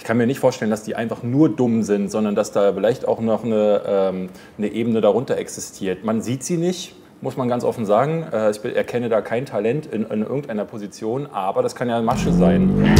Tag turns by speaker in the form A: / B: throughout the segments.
A: ich kann mir nicht vorstellen, dass die einfach nur dumm sind, sondern dass da vielleicht auch noch eine, ähm, eine Ebene darunter existiert. Man sieht sie nicht, muss man ganz offen sagen. Äh, ich erkenne da kein Talent in, in irgendeiner Position, aber das kann ja Masche sein.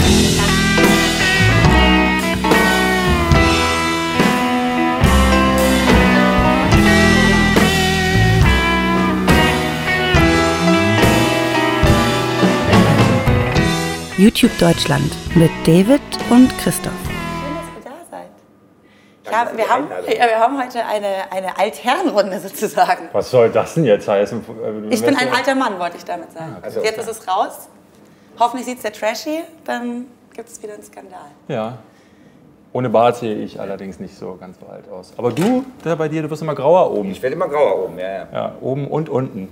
B: YouTube Deutschland mit David und Christoph.
C: Schön, dass ihr da seid. Ja, wir, haben, ja, wir haben heute eine, eine Altherrenrunde sozusagen.
A: Was soll das denn jetzt heißen?
C: Ich bin ein alter Mann, wollte ich damit sagen.
A: Also,
C: jetzt ist es raus. Hoffentlich sieht es der Trashy, dann gibt es wieder einen Skandal.
A: Ja. Ohne Bart sehe ich allerdings nicht so ganz so alt aus. Aber du, der bei dir, du wirst immer grauer oben.
D: Ich werde immer grauer oben, ja, ja.
A: Ja, oben und unten.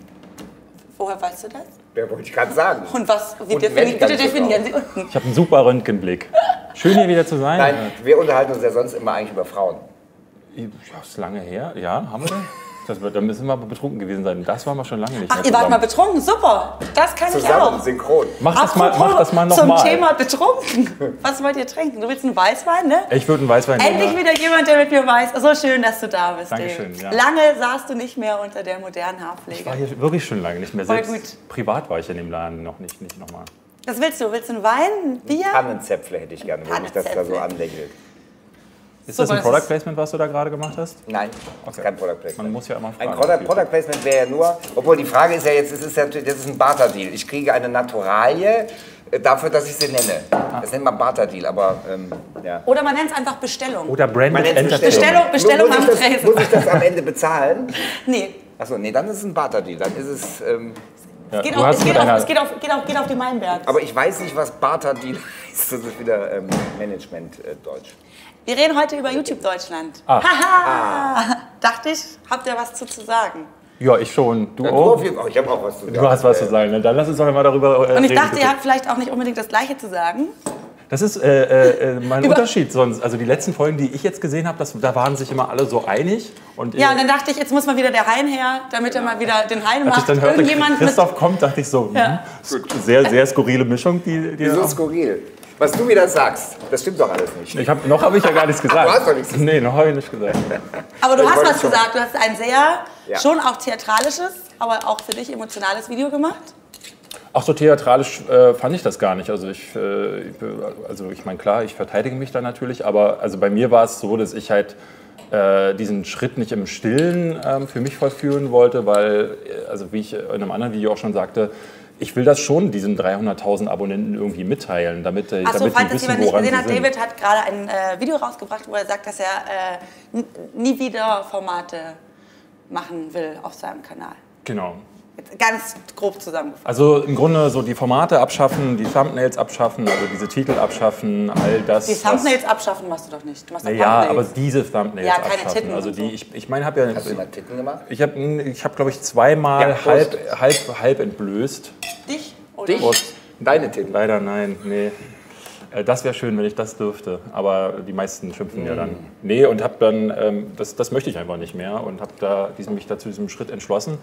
C: Woher weißt du das?
D: Ja, wollte ich gerade sagen.
C: Und was? Wie
D: Und
C: defini
D: wenn, dann
C: bitte definieren Sie unten.
A: Ich habe einen super Röntgenblick. Schön hier wieder zu sein.
D: Nein, wir unterhalten uns ja sonst immer eigentlich über Frauen.
A: Ja, ist lange her. Ja, haben wir denn? Das wird, da müssen wir aber betrunken gewesen sein. Das waren wir schon lange nicht
C: Ach,
A: mehr
C: ihr wart mal betrunken, super. Das kann ich
D: Zusammen,
C: auch.
D: synchron.
A: Mach das mal, mach das mal
C: zum
A: nochmal.
C: Thema betrunken. Was wollt ihr trinken? Du willst einen Weißwein, ne?
A: Ich würde einen Weißwein
C: Endlich
A: nehmen.
C: wieder jemand, der mit mir weiß. So schön, dass du da bist,
A: Dankeschön, ja.
C: Lange saßt du nicht mehr unter der modernen
A: Ich war
C: Haarpflege.
A: hier wirklich schon lange nicht mehr.
C: Voll
A: Selbst
C: gut.
A: privat war ich in dem Laden noch nicht, nicht nochmal.
C: Was willst du? Willst du einen Wein, ein Bier?
D: Tannenzäpfle hätte ich gerne, wo mich das da so anlächelt.
A: Ist
C: So,
A: das ein Product Placement, was du da gerade gemacht hast?
D: Nein, das ist kein Product Placement.
A: Man muss ja immer fragen.
D: Ein Product, Product Placement wäre ja nur, obwohl die Frage ist ja jetzt, es ist ja, das ist ein Barter-Deal. Ich kriege eine Naturalie äh, dafür, dass ich sie nenne. Das nennt man Barter-Deal, aber ähm, ja.
C: Oder man nennt es einfach Bestellung.
A: Oder Branded
D: Man nennt es
A: Entertainment.
C: Bestellung- Bestellung
D: muss,
C: am
D: ich das, muss ich das am Ende bezahlen?
C: Nee.
D: Achso, nee, dann ist es ein Barter-Deal. Dann ist es. Ähm,
A: Ja,
C: Geht auf, es, geht auf,
A: einer,
C: es, geht auf, geht auf, geht auf die Meinberg.
D: aber ich weiß nicht, was Barter-Deal. Das ist wieder ähm, Management-Deutsch.
C: Wir reden heute über YouTube Deutschland.
A: Ah.
C: Haha! Dachte ich, habt ihr was zu, zu sagen?
A: ja, ich schon. Du
D: Ja, du
A: auch?
D: Ich habe auch was zu sagen.
A: Du hast was zu
D: Äh,
A: sagen. ne? Dann lass uns doch mal darüber äh,
C: Und ich
A: reden.
C: dachte,
A: bitte.
C: ihr habt vielleicht auch nicht unbedingt das Gleiche zu sagen.
A: Das ist äh, äh, äh, mein
C: Über-
A: Unterschied sonst. Also die letzten Folgen, die ich jetzt gesehen habe, da waren sich immer alle so einig. Und
C: Ja,
A: äh,
C: und dann dachte ich, jetzt muss mal wieder der Hein her, damit er mal wieder den Hein
A: als ich
C: macht.
A: dann hörte,
C: Irgendjemand.
A: Christoph kommt, dachte ich so,
C: Ja.
A: hm, sehr, sehr skurrile Mischung. Die, die
D: Wieso skurril? Was du wieder sagst, das stimmt doch alles nicht.
A: ich hab, noch habe ich ja gar nichts gesagt.
D: du hast doch nichts gesagt.
A: Nee, noch habe ich nicht gesagt.
C: Aber du
D: Ich
C: hast was gesagt. Du hast ein sehr,
D: Ja.
C: schon auch theatralisches, aber auch für dich emotionales Video gemacht.
A: Ach so theatralisch äh, fand ich das gar nicht. Also ich, äh, also ich meine klar, ich verteidige mich da natürlich, aber also bei mir war es so, dass ich halt äh, diesen Schritt nicht im Stillen ähm, für mich vollführen wollte, weil, äh, also wie ich in einem anderen Video auch schon sagte, ich will das schon diesen 300.000 Abonnenten irgendwie mitteilen, damit, äh,
C: Achso,
A: damit
C: falls
A: die
C: das
A: wissen,
C: jemand nicht gesehen hat. David hat gerade ein äh, Video rausgebracht, wo er sagt, dass er äh, nie wieder Formate machen will auf seinem Kanal.
A: Genau.
C: Ganz grob zusammengefasst.
A: Also im Grunde so die Formate abschaffen, die Thumbnails abschaffen, also diese Titel abschaffen, all das.
C: Die
A: was-
C: Thumbnails abschaffen machst du doch nicht. Du machst doch
A: Ja, aber
C: Thumbnails.
A: diese Thumbnails
C: Ja, keine
A: abschaffen.
C: Titten
A: also die,
C: so.
A: ich, ich meine, habe ja,
D: Hast du mal Titten gemacht?
A: ich habe, ich hab, glaube ich, zweimal
D: Ja, Prost.
A: halb, halb, halb entblößt.
C: dich? Oder?
D: Dich? Deine Titten.
A: Leider nein, nee. Äh, Das wäre schön, wenn ich das dürfte, aber die meisten schimpfen ja dann. Nee, und habe dann, ähm, das, das möchte ich einfach nicht mehr und habe da diesen, mich da zu diesem Schritt entschlossen.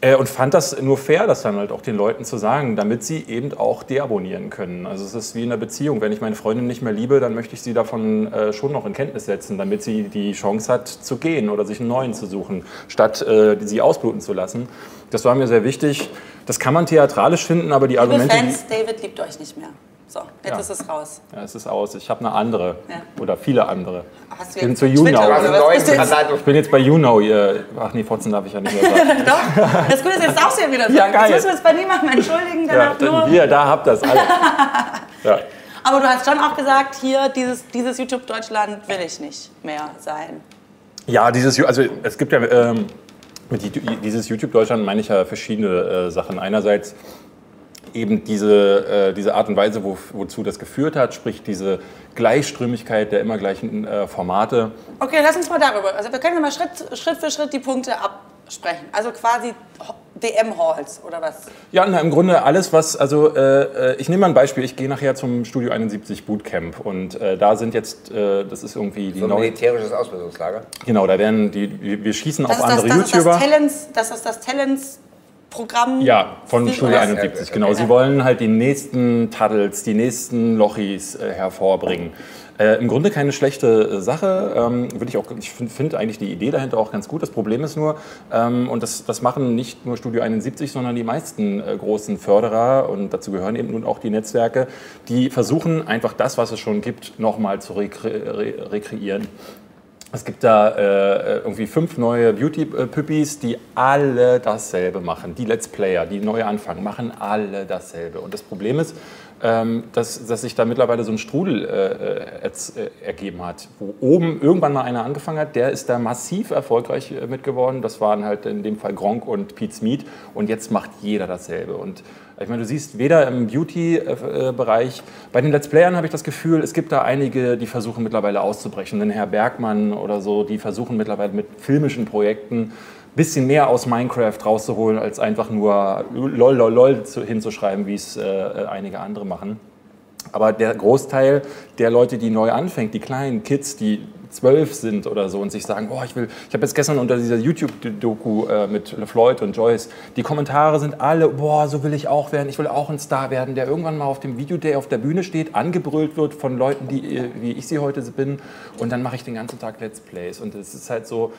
A: Äh, und fand das nur fair, das dann halt auch den Leuten zu sagen, damit sie eben auch deabonnieren können. Also es ist wie in einer Beziehung. Wenn ich meine Freundin nicht mehr liebe, dann möchte ich sie davon äh, schon noch in Kenntnis setzen, damit sie die Chance hat zu gehen oder sich einen neuen zu suchen, statt äh, sie ausbluten zu lassen. Das war mir sehr wichtig. Das kann man theatralisch finden, aber die
C: Liebe
A: Argumente...
C: Fans, David liebt euch nicht mehr. So, jetzt
A: Ja.
C: ist es raus.
A: Ja, es ist aus. Ich habe eine andere.
C: Ja.
A: Oder viele andere.
C: Hast
A: Ich bin
C: jetzt
A: zu YouNow.
D: Du
C: du.
A: Ich bin jetzt bei YouNow. Ihr, ach nee, Fotzen darf ich ja nicht mehr sagen.
C: Doch, das Gute ist, jetzt darfst du ja wieder sagen.
A: Ja, geil.
C: Jetzt müssen wir es bei niemandem entschuldigen,
A: ja,
C: danach nur.
A: hier, da habt das alle. Ja.
C: Aber du hast schon auch gesagt, hier, dieses, dieses YouTube Deutschland will ich nicht mehr sein.
A: ja, dieses, also es gibt ja, ähm, mit die- dieses YouTube Deutschland meine ich ja verschiedene äh, Sachen. Einerseits eben diese, äh, diese Art und Weise, wo, wozu das geführt hat, sprich diese Gleichströmigkeit der immer gleichen äh, Formate.
C: Okay, lass uns mal darüber. Also wir können ja mal Schritt, Schritt für Schritt die Punkte absprechen. Also quasi DM-Halls oder was?
A: Ja, na, im Grunde alles, was, also äh, äh, ich nehme mal ein Beispiel, ich gehe nachher zum Studio 71 Bootcamp und äh, da sind jetzt, äh, das ist irgendwie die
D: So ein
A: neue,
D: militärisches Ausbildungslager.
A: genau, da werden die, wir schießen
C: Das
A: auf
C: ist das,
A: andere
C: das, ist das
A: YouTuber.
C: Talents, das ist das Talents Programm.
A: Ja, von
C: oder-
A: 71, genau. Sie wollen halt die nächsten Tuddles, die nächsten Lochis äh, hervorbringen. Äh, Im Grunde keine schlechte äh, Sache. Ähm, ich auch, ich finde find eigentlich die Idee dahinter auch ganz gut. Das Problem ist nur, ähm, und das, das machen nicht nur Studio 71, sondern die meisten äh, großen Förderer, und dazu gehören eben nun auch die Netzwerke, die versuchen einfach das, was es schon gibt, nochmal zu rekre re rekreieren. Es gibt da äh, irgendwie fünf neue Beauty-Püppis, die alle dasselbe machen. Die Let's Player, die neu anfangen, machen alle dasselbe. Und das Problem ist, ähm, dass, dass sich da mittlerweile so ein Strudel äh, erz- äh, ergeben hat, wo oben irgendwann mal einer angefangen hat, der ist da massiv erfolgreich äh, mit geworden. Das waren halt in dem Fall Gronk und Pete Smith. Und jetzt macht jeder dasselbe. Und ich meine, du siehst weder im Beauty-Bereich, bei den Let's Playern habe ich das Gefühl, es gibt da einige, die versuchen mittlerweile auszubrechen. Den Herr Bergmann oder so, die versuchen mittlerweile mit filmischen Projekten ein bisschen mehr aus Minecraft rauszuholen, als einfach nur lol, lol, lol zu- hinzuschreiben, wie es äh, einige andere machen. Aber der Großteil der Leute, die neu anfängt, die kleinen Kids, die zwölf sind oder so und sich sagen, oh, ich will, ich habe jetzt gestern unter dieser YouTube-Doku äh, mit Floyd und Joyce, die Kommentare sind alle, boah, so will ich auch werden, ich will auch ein Star werden, der irgendwann mal auf dem Videoday auf der Bühne steht, angebrüllt wird von Leuten, die, äh, wie ich sie heute bin und dann mache ich den ganzen Tag Let's Plays und es ist halt so,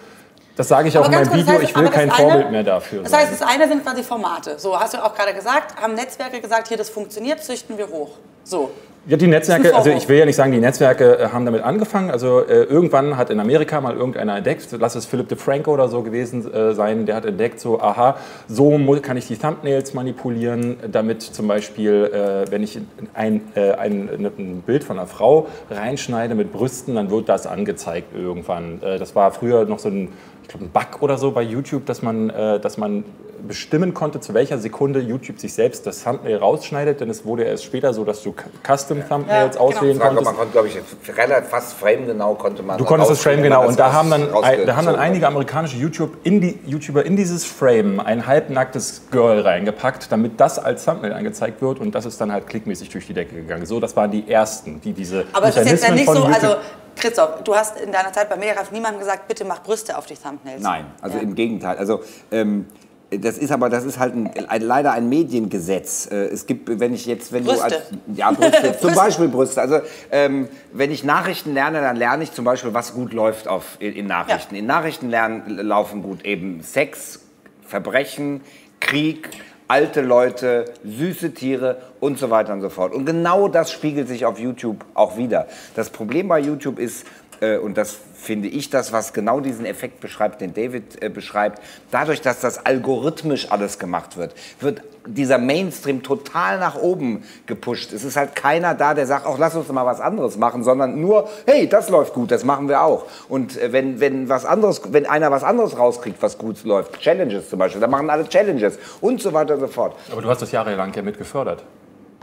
A: das sage ich auch in
C: Aber
A: meinem Video,
C: heißt,
A: ich will
C: aber
A: kein
C: eine-
A: Vorbild mehr dafür
C: Das heißt, das eine sind quasi Formate. So, hast du auch gerade gesagt, haben Netzwerke gesagt, hier, das funktioniert, züchten wir hoch. So.
A: Ja, die Netzwerke, also ich will ja nicht sagen, die Netzwerke äh, haben damit angefangen. Also äh, irgendwann hat in Amerika mal irgendeiner entdeckt, lass es Philip DeFranco oder so gewesen äh, sein, der hat entdeckt, so, aha, so kann ich die Thumbnails manipulieren, damit zum Beispiel, äh, wenn ich ein, äh, ein, ein Bild von einer Frau reinschneide mit Brüsten, dann wird das angezeigt irgendwann. Äh, das war früher noch so ein, ich glaube, ein Bug oder so bei YouTube, dass man, dass man bestimmen konnte, zu welcher Sekunde YouTube sich selbst das Thumbnail rausschneidet, denn es wurde erst später so, dass du Custom-Thumbnails
C: Ja, genau.
A: auswählen
D: Frage,
A: konntest.
D: man konnte, glaube ich, relativ fast framegenau konnte man
A: Du konntest das Frame genau und da haben dann, da haben dann einige amerikanische YouTube in die, YouTuber in dieses Frame ein halbnacktes Girl reingepackt, damit das als Thumbnail angezeigt wird und das ist dann halt klickmäßig durch die Decke gegangen. So, das waren die ersten, die diese
C: Aber es ist jetzt ja
A: Mechanismen
C: nicht
A: von
C: so,
A: YouTube-
C: also Christoph, du hast in deiner Zeit bei Mediakraft niemandem gesagt, bitte mach Brüste auf die Thumbnails.
D: Nein, also
C: Ja.
D: im Gegenteil. Also ähm, das ist aber das ist halt ein, ein, leider ein Mediengesetz. Äh, Es gibt, wenn ich jetzt, wenn
C: Brüste.
D: du als ja Brüste, zum. Beispiel Brüste. Also ähm, wenn ich Nachrichten lerne, dann lerne ich zum Beispiel, was gut läuft auf in, in Nachrichten.
C: Ja.
D: In Nachrichten lernen laufen gut eben Sex, Verbrechen, Krieg. Alte Leute, süße Tiere und so weiter und so fort. Und genau das spiegelt sich auf YouTube auch wieder. Das Problem bei YouTube ist, äh, und das finde ich das, was genau diesen Effekt beschreibt, den David äh, beschreibt, dadurch, dass das algorithmisch alles gemacht wird, wird dieser Mainstream total nach oben gepusht. Es ist halt keiner da, der sagt, auch lass uns mal was anderes machen, sondern nur, hey, das läuft gut, das machen wir auch. Und äh, wenn, wenn, was anderes, wenn einer was anderes rauskriegt, was gut läuft, Challenges zum Beispiel, dann machen alle Challenges und so weiter und so fort.
A: Aber du hast das jahrelang ja mit gefördert.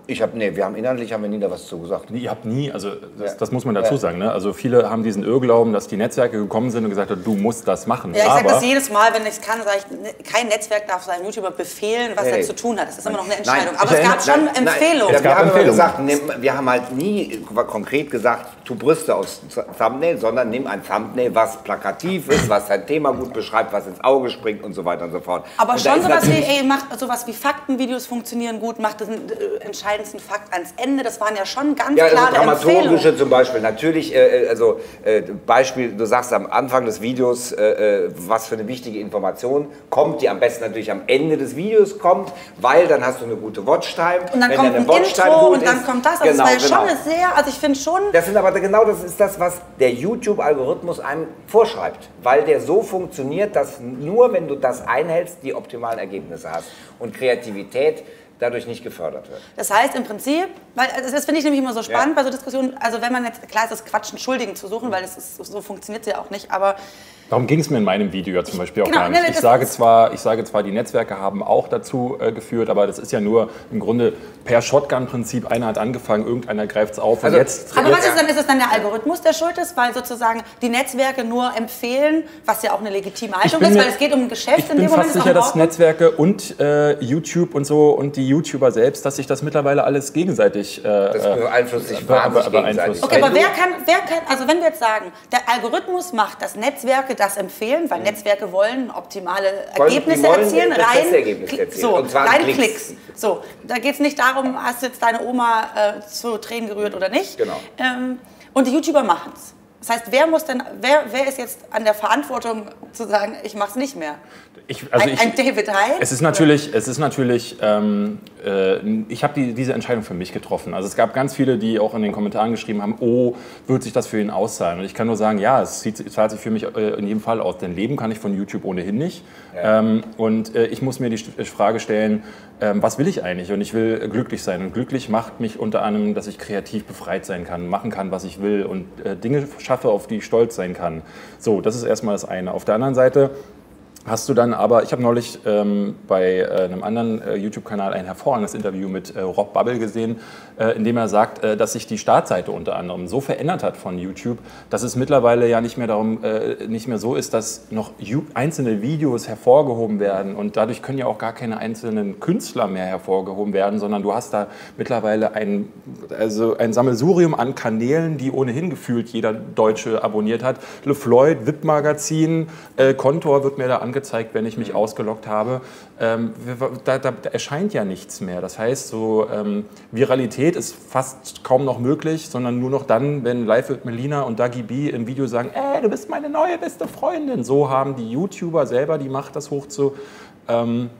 D: Ich habe, nee, wir haben inhaltlich haben wir nie da was zu gesagt.
A: Nee, Ihr habt nie, also das,
D: Ja.
A: das muss man dazu
D: Ja.
A: sagen, ne? also viele haben diesen Irrglauben, dass die Netzwerke gekommen sind und gesagt haben, du musst das machen.
C: Ja, ich sage das jedes Mal, wenn ich es kann, sage ich, ne, kein Netzwerk darf seinem YouTuber befehlen, was
D: Nee,
C: er zu tun hat. Das ist immer noch eine
D: Nein,
C: Entscheidung.
D: ich
C: Aber es
A: erinnere-
C: gab schon
D: Nein, nein,
C: Empfehlungen.
D: Ja,
A: Es
D: wir
A: gab
D: haben immer
A: Empfehlungen.
D: gesagt, nimm, wir haben halt nie konkret gesagt, tu Brüste aus Thumbnail, sondern nimm ein Thumbnail, was plakativ ist, was dein Thema gut beschreibt, was ins Auge springt und so weiter und so fort.
C: Aber
D: und
C: schon sowas wie, ey, macht sowas wie Faktenvideos funktionieren gut, macht den äh, entscheidendsten Fakt ans Ende. Das waren ja schon ganz
D: Ja, also
C: klare
D: dramaturgische
C: Empfehlungen.
D: zum Beispiel. Natürlich, äh, äh, also äh, Beispiel, du sagst am Anfang des Videos, äh, äh, was für eine wichtige Information kommt, die am besten natürlich am Ende des Videos kommt, weil dann hast du eine gute Watchtime.
C: Und dann
D: Wenn
C: kommt ein
D: Watchtime
C: Intro und dann
D: ist-
C: kommt das. Also
D: genau,
C: das war ja
D: genau.
C: schon sehr, also ich finde schon,
D: Das sind aber genau das ist das, was der YouTube-Algorithmus einem vorschreibt, weil der so funktioniert, dass nur wenn du das einhältst, die optimalen Ergebnisse hast und Kreativität dadurch nicht gefördert wird.
C: das heißt im Prinzip, weil also das finde ich nämlich immer so spannend
D: Ja.
C: bei so Diskussionen, also wenn man jetzt, klar ist es Quatsch, einen Schuldigen zu suchen, weil das ist, so funktioniert es ja auch nicht, aber
A: Darum ging es mir in meinem Video ja zum Beispiel auch
C: Genau,
A: gar nicht.
C: nee,
A: Ich sage, zwar, ich sage zwar, die Netzwerke haben auch dazu äh, geführt, aber das ist ja nur im Grunde per Shotgun-Prinzip. Einer hat angefangen, irgendeiner greift es auf
D: Also-
A: und jetzt.
C: Aber
A: jetzt
C: was ist dann, ist es dann der Algorithmus, der schuld ist, weil sozusagen die Netzwerke nur empfehlen, was ja auch eine legitime Haltung
A: bin
C: ist,
A: mir-
C: weil es geht um ein Geschäft
A: ich
C: in
A: bin
C: dem Moment.
A: fast
C: ist auch
A: sicher, dass. Netzwerke und äh, YouTube und so und die YouTuber selbst, dass sich das mittlerweile alles gegenseitig äh,
D: Das
A: äh,
D: beeinflusst sich wahnsinnig gegenseitig.
C: Okay, aber wer kann, wer kann, also wenn wir jetzt sagen, der Algorithmus macht, dass Netzwerke das empfehlen, weil Netzwerke wollen optimale Ergebnisse
D: wollen
C: erzielen, rein,
D: erzielen.
C: so,
D: Und zwar
C: rein
D: Klicks.
C: Klicks. So, da geht es nicht darum, hast jetzt deine Oma äh, zu Tränen gerührt oder nicht.
D: Genau.
C: Ähm, und die YouTuber machen es. Das heißt, wer muss denn, wer, wer ist jetzt an der Verantwortung zu sagen, ich mache es nicht mehr?
A: Ich, also
C: ein,
A: ich,
C: ein David Hein?
A: Es ist natürlich, es ist natürlich, ähm, äh, ich habe die, diese Entscheidung für mich getroffen. Also es gab ganz viele, die auch in den Kommentaren geschrieben haben, oh, wird sich das für ihn auszahlen? Und ich kann nur sagen, ja, es zieht- zahlt sich für mich äh, in jedem Fall aus. Denn leben kann ich von YouTube ohnehin nicht. Ähm, und äh, ich muss mir die St- Frage stellen, ähm, was will ich eigentlich? Und ich will glücklich sein. Und glücklich macht mich unter anderem, dass ich kreativ befreit sein kann, machen kann, was ich will und äh, Dinge schaffe, auf die ich stolz sein kann. So, das ist erstmal das eine. Auf der anderen Seite Hast du dann aber, ich habe neulich ähm, bei äh, einem anderen äh, YouTube-Kanal ein hervorragendes Interview mit äh, Rob Bubble gesehen, äh, in dem er sagt, äh, dass sich die Startseite unter anderem so verändert hat von YouTube, dass es mittlerweile ja nicht mehr darum, äh, nicht mehr so ist, dass noch einzelne Videos hervorgehoben werden und dadurch können ja auch gar keine einzelnen Künstler mehr hervorgehoben werden, sondern du hast da mittlerweile ein, also ein Sammelsurium an Kanälen, die ohnehin gefühlt jeder Deutsche abonniert hat. LeFloid, VIP-Magazin, äh, Kontor wird mir da angezeigt, wenn ich mich ausgeloggt habe. Ähm, da, da, da erscheint ja nichts mehr. Das heißt, so ähm, Viralität ist fast kaum noch möglich, sondern nur noch dann, wenn Live with Melina und Dagi B im Video sagen, ey, du bist meine neue beste Freundin. So haben die YouTuber selber die Macht, das hoch zu ähm,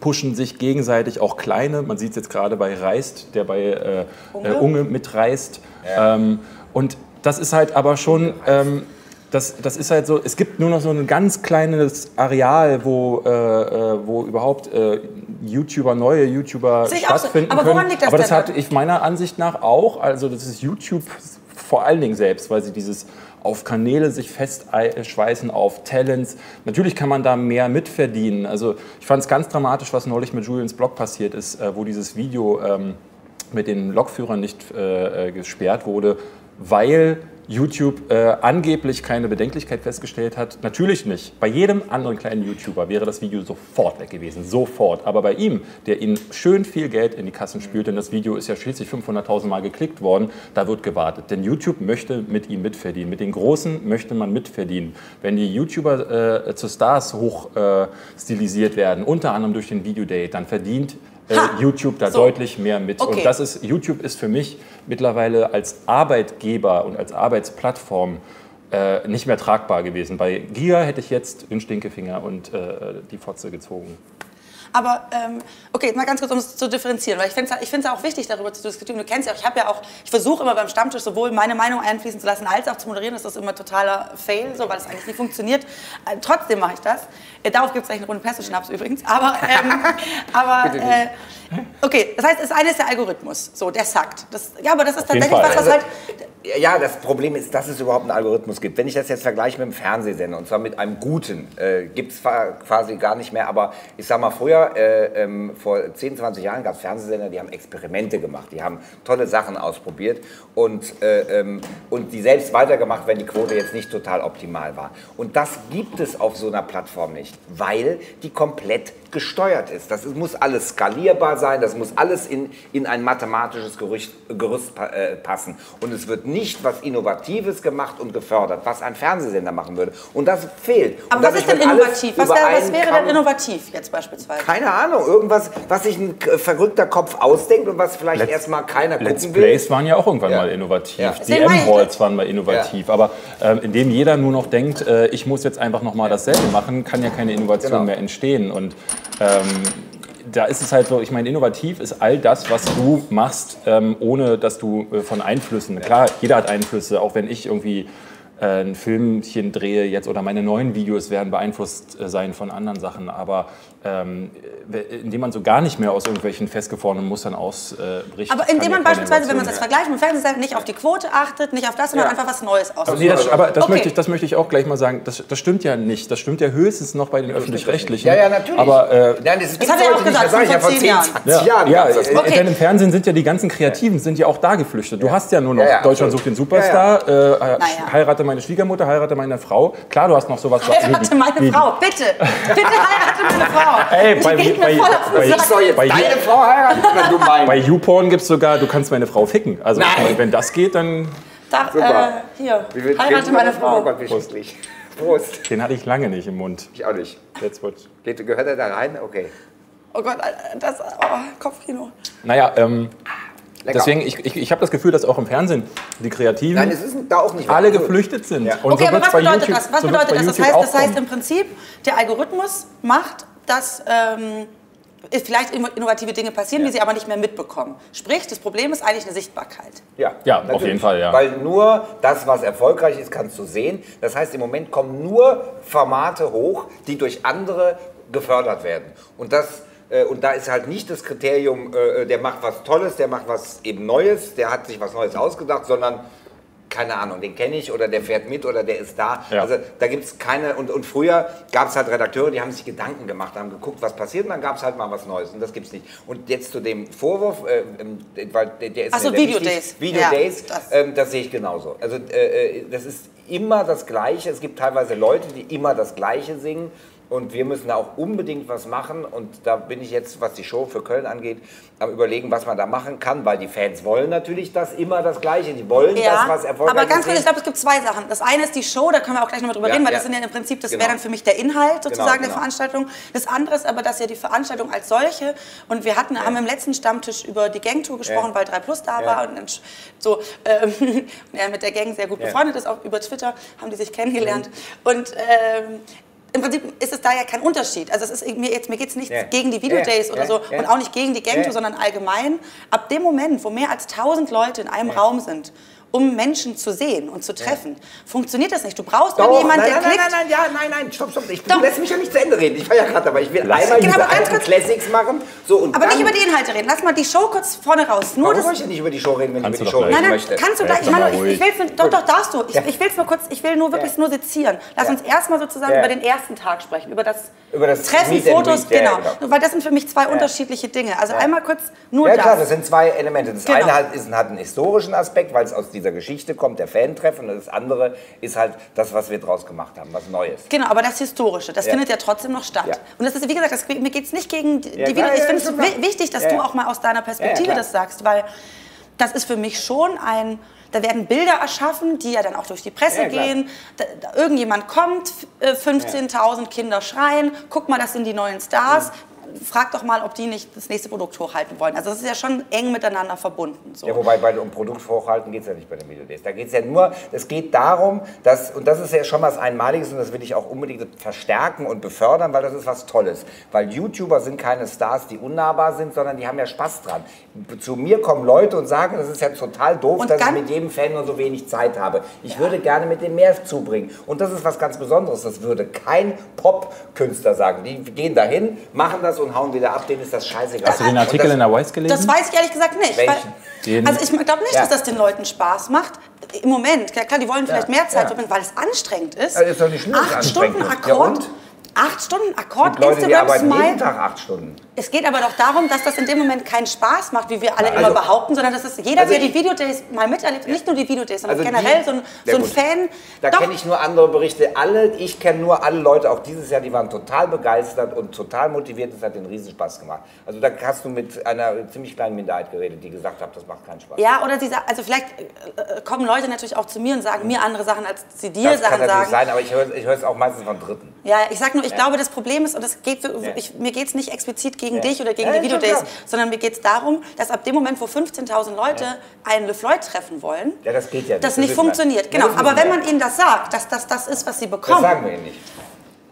A: pushen sich gegenseitig auch kleine. Man sieht es jetzt gerade bei Reist, der bei äh, Unge, äh, Unge mitreist. Ähm, und das ist halt aber schon, ähm, das, das ist halt so, es gibt nur noch so ein ganz kleines Areal, wo, äh, äh, wo überhaupt äh, YouTuber, neue YouTuber
C: Sehe ich auch so.
A: stattfinden
C: Aber woran
A: können.
C: liegt das
A: aber das
C: denn?
A: hat ich meiner Ansicht nach auch, also das ist YouTube vor allen Dingen selbst, weil sie dieses auf Kanäle sich festschweißen, auf Talents. Natürlich kann man da mehr mitverdienen. Also ich fand es ganz dramatisch, was neulich mit Julians Blog passiert ist, äh, wo dieses Video ähm, mit den Lokführern nicht äh, äh, gesperrt wurde, weil YouTube äh, angeblich keine Bedenklichkeit festgestellt hat. Natürlich nicht. Bei jedem anderen kleinen YouTuber wäre das Video sofort weg gewesen. Sofort. Aber bei ihm, der ihnen schön viel Geld in die Kassen spült, denn das Video ist ja schließlich 500.000 Mal geklickt worden, da wird gewartet. Denn YouTube möchte mit ihm mitverdienen. Mit den Großen möchte man mitverdienen. Wenn die YouTuber äh, zu Stars hoch äh, werden, unter anderem durch den Videodate, dann verdient äh! YouTube da
C: So.
A: deutlich mehr mit.
C: Okay.
A: Und das ist, YouTube ist für mich mittlerweile als Arbeitgeber und als Arbeitsplattform äh, nicht mehr tragbar gewesen. Bei Giga hätte ich jetzt den Stinkefinger und äh, die Fotze gezogen.
C: Aber ähm, okay, mal ganz kurz, um es zu differenzieren, weil ich finde es find's auch wichtig, darüber zu diskutieren. Du kennst ja auch, ich habe ja auch, ich versuche immer beim Stammtisch sowohl meine Meinung einfließen zu lassen, als auch zu moderieren. Das ist immer totaler Fail, so, weil es eigentlich nicht funktioniert. Äh, trotzdem mache ich das. Äh, darauf gibt es gleich eine Runde Perso-Schnaps übrigens. Aber, ähm, aber äh, okay, das heißt, das eine ist der Algorithmus, so, der sackt. Das, ja, aber das ist
A: jeden
C: tatsächlich was, was halt.
D: Ja, das Problem ist, dass es überhaupt einen Algorithmus gibt. Wenn ich das jetzt vergleiche mit einem Fernsehsender, und zwar mit einem guten, äh, gibt es quasi gar nicht mehr. Aber ich sag mal, früher, äh, ähm, vor 10, 20 Jahren gab es Fernsehsender, die haben Experimente gemacht, die haben tolle Sachen ausprobiert und, äh, ähm, und die selbst weitergemacht, wenn die Quote jetzt nicht total optimal war. Und das gibt es auf so einer Plattform nicht, weil die komplett gesteuert ist. Das ist, muss alles skalierbar sein, das muss alles in, in ein mathematisches Gerücht, Gerüst äh, passen. Und es wird nicht was Innovatives gemacht und gefördert, was ein Fernsehsender machen würde. Und das fehlt.
C: Aber was ist denn innovativ? Was, wär, was wäre denn innovativ jetzt beispielsweise?
D: Keine Ahnung, irgendwas, was sich ein verrückter Kopf ausdenkt und was vielleicht
A: Let's-
D: erstmal keiner
A: Let's
D: gucken will.
A: Plays waren ja auch irgendwann
D: Ja.
A: mal innovativ.
D: Ja.
A: Die
C: Deswegen meine ich-
A: M-Halls waren mal innovativ. Aber ähm, indem jeder nur noch denkt, äh, ich muss jetzt einfach noch mal dasselbe machen, kann ja keine Innovation
D: Genau.
A: mehr entstehen. Und ähm, da ist es halt so, ich meine, innovativ ist all das, was du machst, ähm, ohne dass du äh, von Einflüssen, klar, jeder hat Einflüsse, auch wenn ich irgendwie äh, ein Filmchen drehe jetzt oder meine neuen Videos werden beeinflusst äh, sein von anderen Sachen, aber ähm, indem man so gar nicht mehr aus irgendwelchen festgefrorenen Mustern ausbricht.
C: Aber indem man beispielsweise, wenn man das vergleicht mit dem Fernsehen, nicht auf die Quote achtet, nicht auf das, sondern einfach was Neues
A: Aber,
C: aussucht.
A: nee, das, aber das,
C: Okay.
A: möchte ich, das möchte ich auch gleich mal sagen. Das, das stimmt ja nicht. Das stimmt ja höchstens noch bei den Öffentlich-Rechtlichen.
D: Ja, ja, natürlich.
A: Aber äh,
D: Nein, das, gibt's
C: hat er ja auch gesagt,
D: Das ja
C: vor
D: vor
C: 10
D: 10,
C: Jahren.
D: 20
A: ja,
D: Jahren.
A: ja,
D: das.
A: äh,
C: Okay.
A: denn im Fernsehen sind ja die ganzen Kreativen sind ja auch da geflüchtet. Du hast ja nur noch
D: Ja, ja,
A: Deutschland sucht den Superstar, äh, äh, heirate meine Schwiegermutter, heirate meine Frau. Klar, du hast noch sowas.
C: Heirate meine Frau, bitte! Bitte heirate meine Frau!
A: Ey, bei-
C: geht
A: bei-
C: mir voll auf den
A: bei-
C: Sack.
D: Ich soll jetzt
A: Bei-
D: deine Frau heiraten oder du meine?
A: Bei YouPorn gibt es sogar, du kannst meine Frau ficken. Also
D: Nein.
A: wenn das geht, dann
C: Da,
D: Super.
C: äh, hier,
D: Wie
C: heirate meine? Frau.
D: Oh Gott, wie schrecklich. Prost.
A: Den hatte ich lange nicht im Mund.
D: Ich auch nicht.
A: Jetzt wird.
D: Geht, gehört er da rein? Okay.
C: Oh Gott, das oh, Kopfkino.
A: Naja, ähm,
D: Lecker.
A: deswegen, ich, ich, ich habe das Gefühl, dass auch im Fernsehen die Kreativen
D: Nein, es ist da auch nicht
A: alle geflüchtet sind.
D: Ja.
A: Und
C: Okay,
A: so
C: aber was bedeutet
A: YouTube-
C: das? Was
A: so
C: bedeutet das? Das heißt, das heißt im Prinzip, der Algorithmus macht, dass ähm, vielleicht innovative Dinge passieren,
D: Ja.
C: die sie aber nicht mehr mitbekommen. Sprich, das Problem ist eigentlich eine Sichtbarkeit.
D: Ja,
A: Ja, auf jeden Fall, ja.
D: Weil nur das, was erfolgreich ist, kannst du sehen. Das heißt, im Moment kommen nur Formate hoch, die durch andere gefördert werden. Und das äh, und da ist halt nicht das Kriterium, äh, der macht was Tolles, der macht was eben Neues, der hat sich was Neues ausgedacht, sondern keine Ahnung, den kenne ich oder der fährt mit oder der ist da.
A: Ja.
D: Also da gibt es keine, und, und früher gab es halt Redakteure, die haben sich Gedanken gemacht, haben geguckt, was passiert und dann gab es halt mal was Neues und das gibt es nicht. Und jetzt zu dem Vorwurf, äh, ähm, weil der, der ist
C: Ach so,
D: mir sehr
C: Video
D: wichtig.
C: Days.
D: Video
C: Ja,
D: Days,
C: das-
D: ähm, das sehe ich genauso. Also äh, äh, das ist immer das Gleiche. Es gibt teilweise Leute, die immer das Gleiche singen. Und wir müssen da auch unbedingt was machen. Und da bin ich jetzt, was die Show für Köln angeht, am überlegen, was man da machen kann. Weil die Fans wollen natürlich das immer das Gleiche. Die wollen das, was erfolgreich
C: aber ganz
D: ist.
C: kurz, ich glaube, es gibt zwei Sachen. Das eine ist die Show, da können wir auch gleich nochmal drüber
D: Ja,
C: reden, weil
D: ja.
C: das sind ja im Prinzip, das
D: Genau.
C: wäre dann für mich der Inhalt sozusagen
D: Genau,
C: der
D: genau.
C: Veranstaltung. Das andere ist aber, dass ja die Veranstaltung als solche, und wir hatten, haben im letzten Stammtisch über die Gangtour gesprochen,
D: Ja.
C: weil 3 Plus da
D: Ja.
C: war und dann so, ähm, und er mit der Gang sehr gut
D: Ja.
C: befreundet ist, auch über Twitter haben die sich kennengelernt. Und ähm, im Prinzip ist es da ja kein Unterschied. Also es ist, mir, jetzt- mir geht es nicht
D: Ja.
C: gegen die Videodays
D: Ja,
C: oder so
D: ja.
C: und auch nicht gegen die Gangtour,
D: Ja.
C: sondern allgemein. Ab dem Moment, wo mehr als 1000 Leute in einem Raum sind, um Menschen zu sehen und zu treffen, funktioniert das nicht. Du brauchst
D: Doch,
C: irgendjemanden,
D: nein,
C: der
D: nein,
C: klickt.
D: nein, nein, ja, nein, nein, stopp, stopp. Ich,
C: Doch.
D: du lässt mich ja nicht zu Ende reden. Ich war ja gerade dabei. Ich will
A: Lass-
D: einmal
C: Genau,
D: diese
C: ganz kurz-
D: Classics machen. So, und
C: Aber
D: dann,
C: nicht über die Inhalte reden. Lass mal die Show kurz vorne raus. Nur
D: Warum
C: das,
D: soll ich denn nicht über die Show reden, wenn
A: Kannst
D: ich über die Show reden
C: Nein, nein,
D: möchte?
C: kannst du
A: Ja,
C: gleich. Ich, meine, ich, ich will's, doch, doch, darfst du. Ich,
D: Ja.
C: ich will es nur kurz, ich will nur wirklich
D: Ja.
C: nur sezieren. Lass
D: Ja.
C: uns erstmal sozusagen
D: Ja.
C: über den ersten Tag sprechen, über das,
D: Über das
C: Treffen, Fotos,
D: ja,
C: genau.
D: genau.
C: Weil das sind für mich zwei unterschiedliche Dinge. Also
D: Ja.
C: einmal kurz nur
D: Ja
C: das.
D: klar, das sind zwei Elemente. Das
C: Genau.
D: eine hat einen historischen Aspekt, weil es aus dieser Geschichte kommt, der Fan-Treffen. Und das andere ist halt das, was wir draus gemacht haben, was Neues.
C: Genau, aber das Historische, das
D: Ja.
C: findet ja trotzdem noch statt.
D: Ja.
C: Und das ist, wie gesagt, das, mir geht es nicht gegen die
D: Ja, klar,
C: Ich
D: ja,
C: finde es wichtig, dass
D: Ja,
C: du
D: ja.
C: auch mal aus deiner Perspektive das sagst, weil das ist für mich schon ein. Da werden Bilder erschaffen, die ja dann auch durch die Presse
D: Ja,
C: gehen. Da, da, irgendjemand kommt, f- äh, 15.000 Kinder schreien, guck mal, das sind die neuen Stars. Frag doch mal, ob die nicht das nächste Produkt hochhalten wollen. Also das ist ja schon eng miteinander verbunden. So.
D: Ja, wobei bei um Produkt hochhalten geht es ja nicht bei den Videodays. Da geht es ja nur, es geht darum, dass, und das ist ja schon was Einmaliges und das will ich auch unbedingt verstärken und befördern, weil das ist was Tolles. Weil YouTuber sind keine Stars, die unnahbar sind, sondern die haben ja Spaß dran. Zu mir kommen Leute und sagen, das ist ja total doof,
C: Und
D: dass ich mit jedem Fan nur so wenig Zeit habe. Ich würde gerne mit dem mehr zubringen. Und das ist was ganz Besonderes. Das würde kein Pop-Künstler sagen. Die gehen dahin, machen das und hauen wieder ab. Denen ist das scheißegal.
A: Hast du den
D: Und
A: Artikel
D: das-
A: in der Voice gelesen?
C: Das weiß ich ehrlich gesagt nicht. Weil, also ich glaube nicht,
D: Ja.
C: dass das den Leuten Spaß macht. Im Moment, klar, die wollen vielleicht mehr Zeit
D: ja.
C: verbringen, weil es anstrengend ist.
D: Ja, ist doch nicht schlimm,
C: Acht
D: anstrengend
C: Stunden
D: ist. Ja,
C: Akkord.
D: und?
C: acht Stunden Akkord,
D: Leute,
C: Instagram
D: arbeiten jeden
C: Smile.
D: Tag acht Stunden.
C: Es geht aber doch darum, dass das in dem Moment keinen Spaß macht, wie wir alle
D: Also-
C: immer behaupten, sondern dass es jeder,
D: Also
C: der die Videodays mal miterlebt, nicht nur die Videodays, sondern
D: Also
C: generell
D: die-
C: so ein,
D: Ja,
C: so ein. Fan.
D: Da kenne ich nur andere Berichte. Alle, ich kenne nur alle Leute, auch dieses Jahr, die waren total begeistert und total motiviert. Es hat den Riesenspaß gemacht. Also da hast du mit einer ziemlich kleinen Minderheit geredet, die gesagt hat, das macht keinen Spaß.
C: ja, oder sie also vielleicht äh, äh, kommen Leute natürlich auch zu mir und sagen mir andere Sachen, als sie dir
D: das kann
C: Sachen
D: natürlich
C: sagen.
D: sein, aber ich höre es auch meistens von Dritten.
C: Ja, ich sag nur, ich glaube, das Problem ist, und das geht, für, ich, mir geht es nicht explizit gegen dich oder gegen
D: Ja,
C: die Videodays, sondern mir geht es darum, dass ab dem Moment, wo 15.000 Leute einen LeFloid treffen wollen,
D: Ja, das ja
C: das
D: Das
C: nicht funktioniert.
D: Ja,
C: Genau,
D: das
C: aber wenn man ihnen das sagt, dass das das ist, was sie
D: Das
C: bekommen,
D: sagen wir ihnen nicht.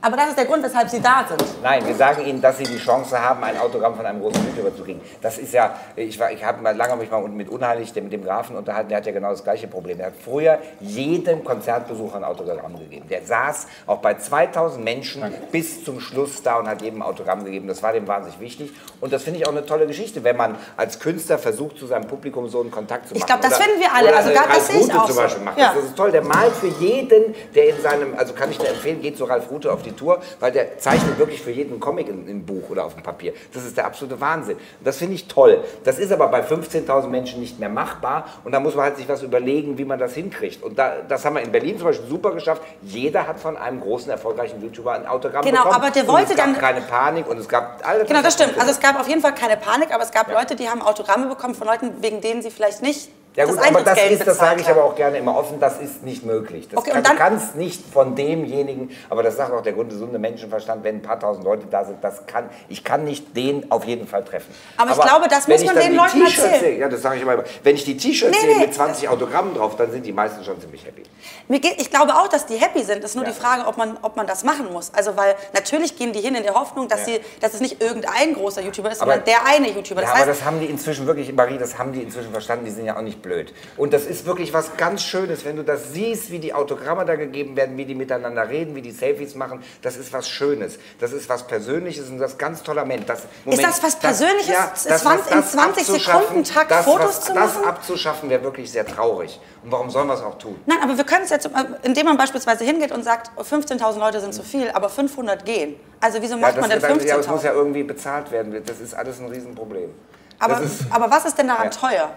C: Aber das ist der Grund, weshalb sie da sind.
D: Nein, wir sagen ihnen, dass sie die Chance haben, ein Autogramm von einem großen YouTuber zu kriegen. Das ist ja, ich, war- ich habe mal lange mich mal mit Unheilig, dem- mit dem Grafen unterhalten, der hat ja genau das gleiche Problem. Er hat früher jedem Konzertbesucher ein Autogramm gegeben. Der saß auch bei 2000 Menschen bis zum Schluss da und hat jedem ein Autogramm gegeben. Das war dem wahnsinnig wichtig. Und das finde ich auch eine tolle Geschichte, wenn man als Künstler versucht, zu seinem Publikum so einen Kontakt zu machen.
C: Ich glaub, das
D: Oder-
C: finden wir alle. Also
D: äh,
C: gar- das sehe ich
D: Rute
C: auch
D: zum
C: so.
D: Beispiel macht
C: Ja.
D: das. Das ist toll. Der malt für jeden, der in seinem, also kann ich nur empfehlen, geht zu Ralf Rute auf die Tour, weil der zeichnet wirklich für jeden Comic in, im Buch oder auf dem Papier. Das ist der absolute Wahnsinn. Und das finde ich toll. Das ist aber bei 15.000 Menschen nicht mehr machbar und da muss man halt sich was überlegen, wie man das hinkriegt. Und da, das haben wir in Berlin zum Beispiel super geschafft. Jeder hat von einem großen, erfolgreichen YouTuber ein Autogramm
C: Genau,
D: bekommen.
C: aber der wollte
D: es gab
C: dann-
D: keine Panik und es gab alles.
C: Genau, das stimmt. Also es gab auf jeden Fall keine Panik, aber es gab Leute, die haben Autogramme bekommen von Leuten, wegen denen sie vielleicht nicht
D: Ja
C: das
D: gut, aber das ist, das sage ich aber auch gerne immer offen, das ist nicht möglich. Das
C: Okay,
D: kann,
C: dann-
D: du kannst nicht von demjenigen, aber das sagt auch der gesunde Menschenverstand, wenn ein paar tausend Leute da sind, das kann, ich kann nicht den auf jeden Fall treffen.
C: Aber ich glaube, das muss man den Leuten erzählen.
D: Sehe, ja, das sage ich immer, wenn ich die T-Shirts
C: Nee,
D: sehe
C: nee.
D: mit 20 Autogrammen drauf, dann sind die meisten schon ziemlich happy.
C: Mir geht, ich glaube auch, dass die happy sind. Es ist nur
D: Ja.
C: die Frage, ob man, ob man das machen muss. Also, weil natürlich gehen die hin in der Hoffnung, dass,
D: Ja.
C: sie, dass es nicht irgendein großer YouTuber ist,
D: Aber-
C: sondern der eine YouTuber.
D: Ja,
C: Das
D: aber
C: heißt,
D: das haben die inzwischen wirklich, Marie, das haben die inzwischen verstanden, die sind ja auch nicht blöd. Und das ist wirklich was ganz Schönes, wenn du das siehst, wie die Autogramme da gegeben werden, wie die miteinander reden, wie die Selfies machen, das ist was Schönes. Das ist was Persönliches und das ist ganz toller Moment. Das, Moment,
C: das was Persönliches,
D: das,
C: in
D: was
C: 20
D: abzuschaffen,
C: Sekunden Takt
D: das,
C: Fotos
D: was,
C: zu
D: Das
C: machen?
D: abzuschaffen wäre wirklich sehr traurig. Und warum sollen wir es auch tun?
C: Nein, aber wir können es jetzt, indem man beispielsweise hingeht und sagt, 15.000 Leute sind zu viel, aber 500 gehen. Also wieso macht
D: ja,
C: man denn
D: ist, ja, es muss
C: 15.000?
D: ja irgendwie bezahlt werden. Das ist alles ein Riesenproblem.
C: Aber,
D: das ist,
C: aber was ist denn daran
D: Ja.
C: teuer?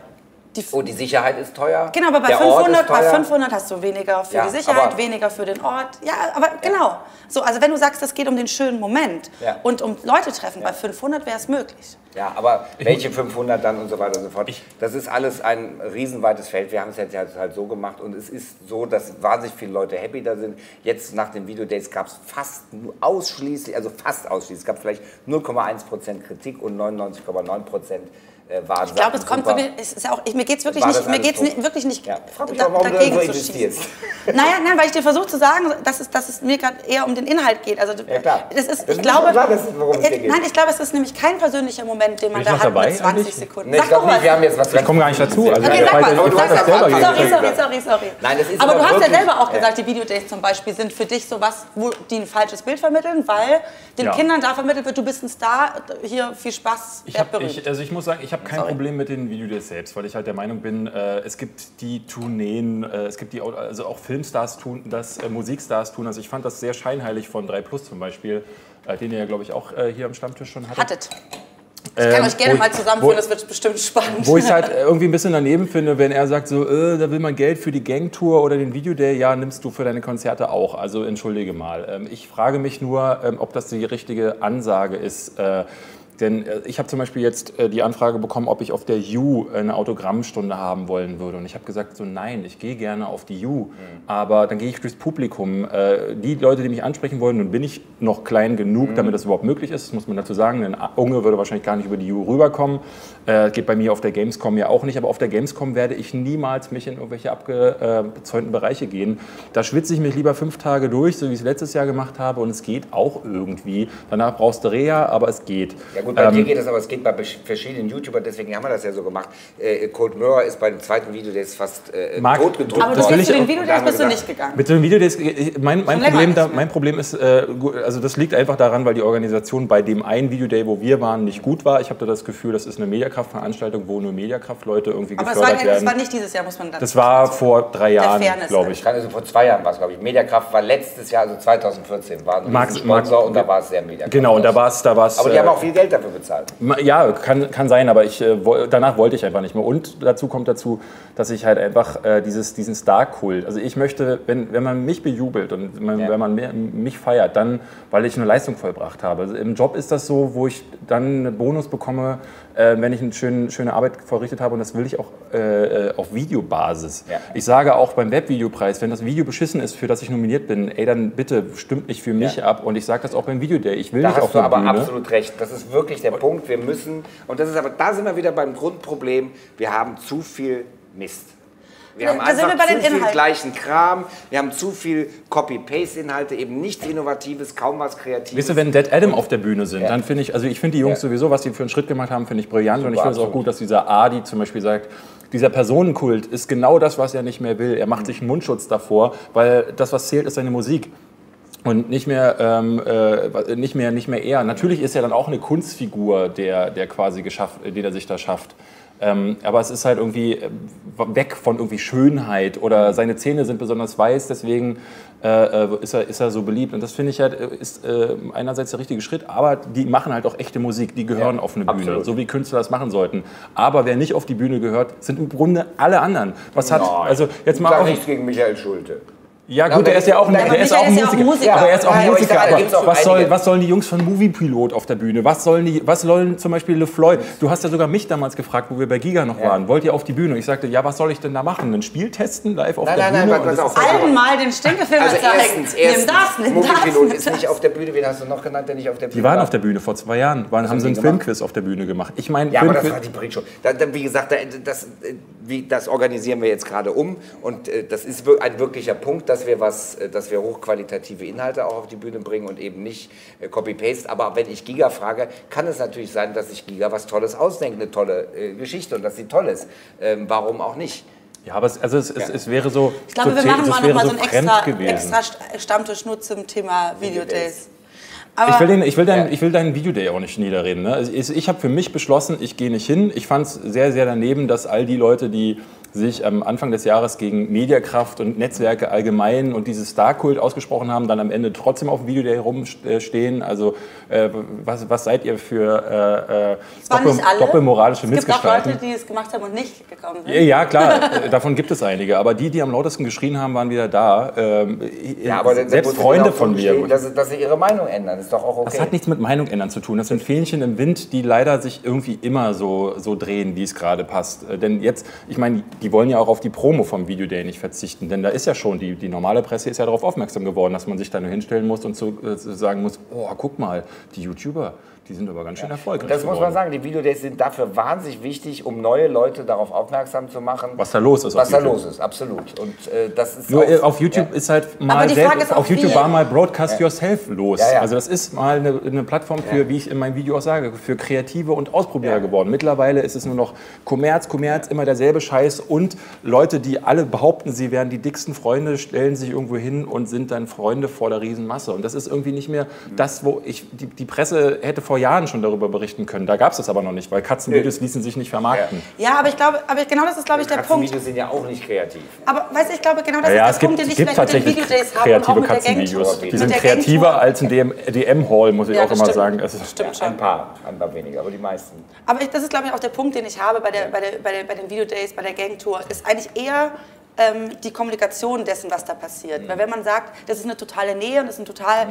C: Die,
D: oh, die Sicherheit ist teuer.
C: genau, aber bei
D: der Ort
C: 500,
D: ist
C: bei
D: teuer.
C: 500 hast du weniger für
D: Ja,
C: die Sicherheit,
D: aber-
C: weniger für den Ort. Ja, aber genau. So, also wenn du sagst, es geht um den schönen Moment
D: Ja.
C: und um Leute treffen, bei 500 wäre es möglich.
D: Ja, aber welche 500 dann und so weiter und so fort. Das ist alles ein riesenweites Feld. Wir haben es jetzt halt, so gemacht und es ist so, dass wahnsinnig viele Leute happy da sind. Jetzt nach den Videodates gab es fast nur ausschließlich, also fast ausschließlich, es gab vielleicht 0,1% Kritik und 99,9% äh, waren
C: Ich glaube, es kommt
D: super.
C: wirklich, es ist auch, ich, mir geht es wirklich nicht,
D: das
C: mir geht's nicht, wirklich nicht
D: Ja, frag mich
C: da,
D: doch, warum du
C: dagegen
D: irgendwo
C: zu schießen. Naja, nein, weil ich dir versuche zu sagen, dass es, dass es mir gerade eher um den Inhalt geht. Also,
D: Ja, klar.
C: Das ist,
D: Das
C: ich
D: ist
C: glaube,
D: klar, dass es- worum es
C: äh,
D: geht.
C: Nein, ich glaube, es ist nämlich kein persönlicher Moment, den man da hat
A: dabei
C: mit 20
A: eigentlich?
C: Sekunden.
D: Nee, ich glaube nicht, wir haben jetzt was
A: Ich komme gar nicht dazu. Also,
C: Okay, sag mal.
A: ich das
C: Sorry, sorry, sorry, sorry.
D: Nein, das ist
C: aber du hast ja selber auch gesagt, die Videodates zum Beispiel sind für dich sowas, wo die ein falsches Bild vermitteln, weil den. Kindern da vermittelt wird, du bist ein Star, hier viel Spaß,
A: Ich,
C: werd berühmt.
A: also ich muss sagen, ich habe kein
C: Sorry.
A: Problem mit den Videodates selbst, weil ich halt der Meinung bin, äh, es gibt die Tourneen, äh, es gibt die, also auch Filmstars tun das, äh, Musikstars tun das. Ich fand das sehr scheinheilig von 3 Plus zum Beispiel, äh, den ihr ja, glaube ich, auch äh, hier am Stammtisch schon hattet.
C: Hattet. Ich kann euch gerne
A: wo-
C: mal zusammenführen,
A: wo-
C: das wird bestimmt spannend.
A: Wo ich es halt irgendwie ein bisschen daneben finde, wenn er sagt, so, äh, da will man Geld für die Gangtour oder den Videoday, ja, nimmst du für deine Konzerte auch. Also entschuldige mal. Ähm, ich frage mich nur, ähm, ob das die richtige Ansage ist. Äh, denn äh, ich habe zum Beispiel jetzt äh, die Anfrage bekommen, ob ich auf der U eine Autogrammstunde haben wollen würde. Und ich habe gesagt, so nein, ich gehe gerne auf die U. Aber dann gehe ich durchs Publikum. Äh, die Leute, die mich ansprechen wollen, nun bin ich noch klein genug, damit das überhaupt möglich ist. Das muss man dazu sagen. Ein Unge würde wahrscheinlich gar nicht über die U rüberkommen. Äh, geht bei mir auf der Gamescom ja auch nicht. Aber auf der Gamescom werde ich niemals mich in irgendwelche abgezäunten Bereiche gehen. Da schwitze ich mich lieber fünf Tage durch, so wie ich es letztes Jahr gemacht habe. Und es geht auch irgendwie. Danach brauchst du Reha, aber es geht.
D: Ja gut, bei
A: Ähm,
D: dir geht das, aber es geht bei verschiedenen YouTubern, deswegen haben wir das ja so gemacht. Äh, Cold Mirror ist bei dem zweiten Video, der ist fast äh,
A: Marc,
D: totgedrückt.
C: aber du
A: das will
C: bist
A: ich
C: zu den
D: wir
C: bist du nicht gegangen.
A: Mit dem Video, das, mein, mein, Problem da, mein Problem ist, äh, also das liegt einfach daran, weil die Organisation bei dem einen Videoday, wo wir waren, nicht gut war. Ich habe da das Gefühl, das ist eine Mediakraft-Veranstaltung, wo nur Mediakraft-Leute irgendwie
C: Aber es war,
A: gefördert
C: das war
A: werden.
C: nicht dieses Jahr, muss man dazu
A: Das war vor drei Jahren, glaube ich.
D: Also vor zwei Jahren war es, glaube ich. Mediakraft war letztes Jahr, also 2014, war ein
A: Max-
D: Sponsor
A: Max-
D: und da war es sehr Mediakraft.
A: Genau, und da war es, da war's,
D: Aber die
A: äh,
D: haben auch viel Geld dafür bezahlt.
A: Ja, kann, kann sein, aber ich, äh, danach wollte ich einfach nicht mehr. Und dazu kommt dazu, dass ich halt einfach äh, dieses, diesen Star-Kult, also ich möchte, wenn, wenn man mich bejubelt und man,
D: Ja.
A: wenn man mich feiert, dann, weil ich eine Leistung vollbracht habe. Also Im Job ist das so, wo ich dann einen Bonus bekomme, äh, wenn ich eine schöne, schöne Arbeit verrichtet habe und das will ich auch äh, äh, auf Videobasis.
D: Ja.
A: Ich sage auch beim Webvideopreis, wenn das Video beschissen ist, für das ich nominiert bin, ey, dann bitte stimmt nicht für mich
D: Ja.
A: ab und ich sage das auch beim Videoday. Ich will
D: Da
A: nicht auf
D: hast du
A: der
D: aber absolut recht. Das ist wirklich der Punkt. Wir müssen, und das ist aber, da sind wir wieder beim Grundproblem, wir haben zu viel Mist. Wir haben
C: Da sind
D: einfach
C: wir bei den
D: zu viel
C: Inhalten.
D: gleichen Kram, wir haben zu viel Copy-Paste-Inhalte, eben nichts Innovatives, kaum was Kreatives.
A: Weißt du, wenn Dead Adam auf der Bühne sind,
D: Ja.
A: dann finde ich, also ich finde die Jungs
D: Ja.
A: sowieso, was sie für einen Schritt gemacht haben, finde ich brillant und ich finde es auch gut, dass dieser Adi zum Beispiel sagt, dieser Personenkult ist genau das, was er nicht mehr will. Er macht sich einen Mundschutz davor, weil das, was zählt, ist seine Musik. Und nicht mehr, ähm, äh, nicht mehr, nicht mehr er. Natürlich ist er dann auch eine Kunstfigur, der, der quasi geschafft, den er sich da schafft. Ähm, aber es ist halt irgendwie äh, weg von irgendwie Schönheit oder seine Zähne sind besonders weiß, deswegen äh, äh, ist, er, ist er so beliebt. Und das finde ich halt, äh, ist äh, einerseits der richtige Schritt, aber die machen halt auch echte Musik, die gehören
D: Ja,
A: auf eine Bühne,
D: absolut.
A: so wie Künstler das machen sollten. Aber wer nicht auf die Bühne gehört, sind im Grunde alle anderen. Was hat,
D: Nein.
A: also jetzt
D: ich
A: mal
D: sage
A: auf,
D: nichts gegen Michael Schulte.
A: Ja gut, der ist ja auch, ein-
D: der-
A: ist auch ein
C: ist ja auch
A: Musiker. Aber er ist auch
D: Ja,
A: ein Musiker. was, soll, was sollen die Jungs von Moviepilot auf der Bühne? Was sollen die, was sollen zum Beispiel LeFloid? Du hast ja sogar mich damals gefragt, wo wir bei Giga noch waren. Wollt ihr auf die Bühne? Ich sagte, ja, was soll ich denn da machen? Ein Spiel testen live auf
D: Nein,
A: der
D: nein, nein,
A: Bühne? Und das
D: auf.
A: ist-
C: Allen mal den Stinkefilm
D: Also
C: zeigen.
D: erstens,
C: nimm
D: erstens,
C: das, nimm das. Nimm
D: ist
C: das.
D: nicht auf der Bühne. Wen hast du noch genannt, der nicht auf der Bühne
A: Die waren
D: war?
A: auf der Bühne vor zwei Jahren. Waren, haben sie einen? Filmquiz auf der Bühne gemacht. Ich meine,
D: Ja, aber das war die da, wie gesagt, das, äh, das organisieren wir jetzt gerade um und äh, das ist ein wirklicher Punkt, dass wir was, äh, dass wir hochqualitative Inhalte auch auf die Bühne bringen und eben nicht äh, Copy-Paste. Aber wenn ich Giga frage, kann es natürlich sein, dass sich Giga was Tolles ausdenkt, eine tolle äh, Geschichte und dass sie toll ist. Ähm, warum auch nicht?
A: ja, aber es, also es, es, es wäre so.
C: Ich glaube,
A: so,
C: wir machen mal
A: wäre
C: noch mal
A: so
C: so einen extra, extra St- Stammtisch nur zum Thema Videodays. Aber
A: Ich will, den, ich, will dein,
D: Ja.
A: ich will deinen Videoday auch nicht niederreden. Ne? Ich ich habe für mich beschlossen, ich gehe nicht hin. Ich fand es sehr, sehr daneben, dass all die Leute, die sich am Anfang des Jahres gegen Mediakraft und Netzwerke allgemein und dieses Star-Kult ausgesprochen haben, dann am Ende trotzdem auf dem Videoday rumstehen. Also äh, was, was seid ihr für äh, äh,
C: es waren
A: doppel,
C: nicht alle.
A: doppelmoralische
C: es gibt auch? Leute, die es gemacht haben und nicht gekommen sind.
A: Ja, klar, äh, davon gibt es einige. Aber die, die am lautesten geschrien haben, waren wieder da. Ähm,
D: Ja, aber dann- dann
A: selbst Freunde von mir.
D: Dass, dass sie ihre Meinung ändern, ist doch auch okay.
A: Das hat nichts mit Meinung ändern zu tun. Das sind Fähnchen im Wind, die leider sich irgendwie immer so, so drehen, wie es gerade passt. Äh, Denn jetzt, ich meine, die wollen ja auch auf die Promo vom Videoday nicht verzichten. Denn da ist ja schon, die, die normale Presse ist ja darauf aufmerksam geworden, dass man sich da nur hinstellen muss und so, äh, sagen muss, oh, guck mal, die YouTuber, die sind aber ganz schön erfolgreich
D: Das muss
A: geworden.
D: man sagen, die Videodays sind dafür wahnsinnig wichtig, um neue Leute darauf aufmerksam zu machen.
A: Was da los ist auf
D: Was da
A: YouTube.
D: los ist, absolut. Und äh, das ist
A: Nur
D: auch,
A: äh, auf YouTube ist halt mal
C: die
A: selbst-
C: Frage ist auch,
A: auf YouTube war mal Broadcast Yourself los.
D: Ja, ja.
A: Also das ist mal eine, eine Plattform für, wie ich in meinem Video auch sage, für Kreative und Ausprobierer geworden. Mittlerweile ist es nur noch Kommerz, Kommerz, immer derselbe Scheiß und Leute, die alle behaupten, sie wären die dicksten Freunde, stellen sich irgendwo hin und sind dann Freunde vor der Riesenmasse. Und das ist irgendwie nicht mehr das, wo ich die, die Presse hätte vor Jahren schon darüber berichten können. Da gab es das aber noch nicht, weil Katzenvideos ließen sich nicht vermarkten.
C: Ja, aber ich glaube, aber genau das ist, glaube ich, der Punkt.
D: Katzenvideos sind ja auch nicht kreativ.
C: Aber weißt du, ich glaube, genau das
A: Ja,
C: ist der
A: gibt,
C: Punkt, den
A: es
C: ich
A: gibt
C: vielleicht mit den
A: tatsächlich
C: Videodays habe und auch
A: kreative
C: mit der Gangtour.
A: Katzenvideos. Die
C: Mit
A: sind kreativer als ein DM DM-Hall, muss ich
C: Ja,
A: auch
C: das
A: immer sagen. Es ist-
C: Stimmt schon.
D: Ein paar, ein paar weniger, aber die meisten.
C: Aber ich, das ist, glaube ich, auch der Punkt, den ich habe bei, der, bei, der, bei, der, bei den Videodays, bei der Gangtour, ist eigentlich eher ähm, die Kommunikation dessen, was da passiert. Weil wenn man sagt, das ist eine totale Nähe und das ist ein total...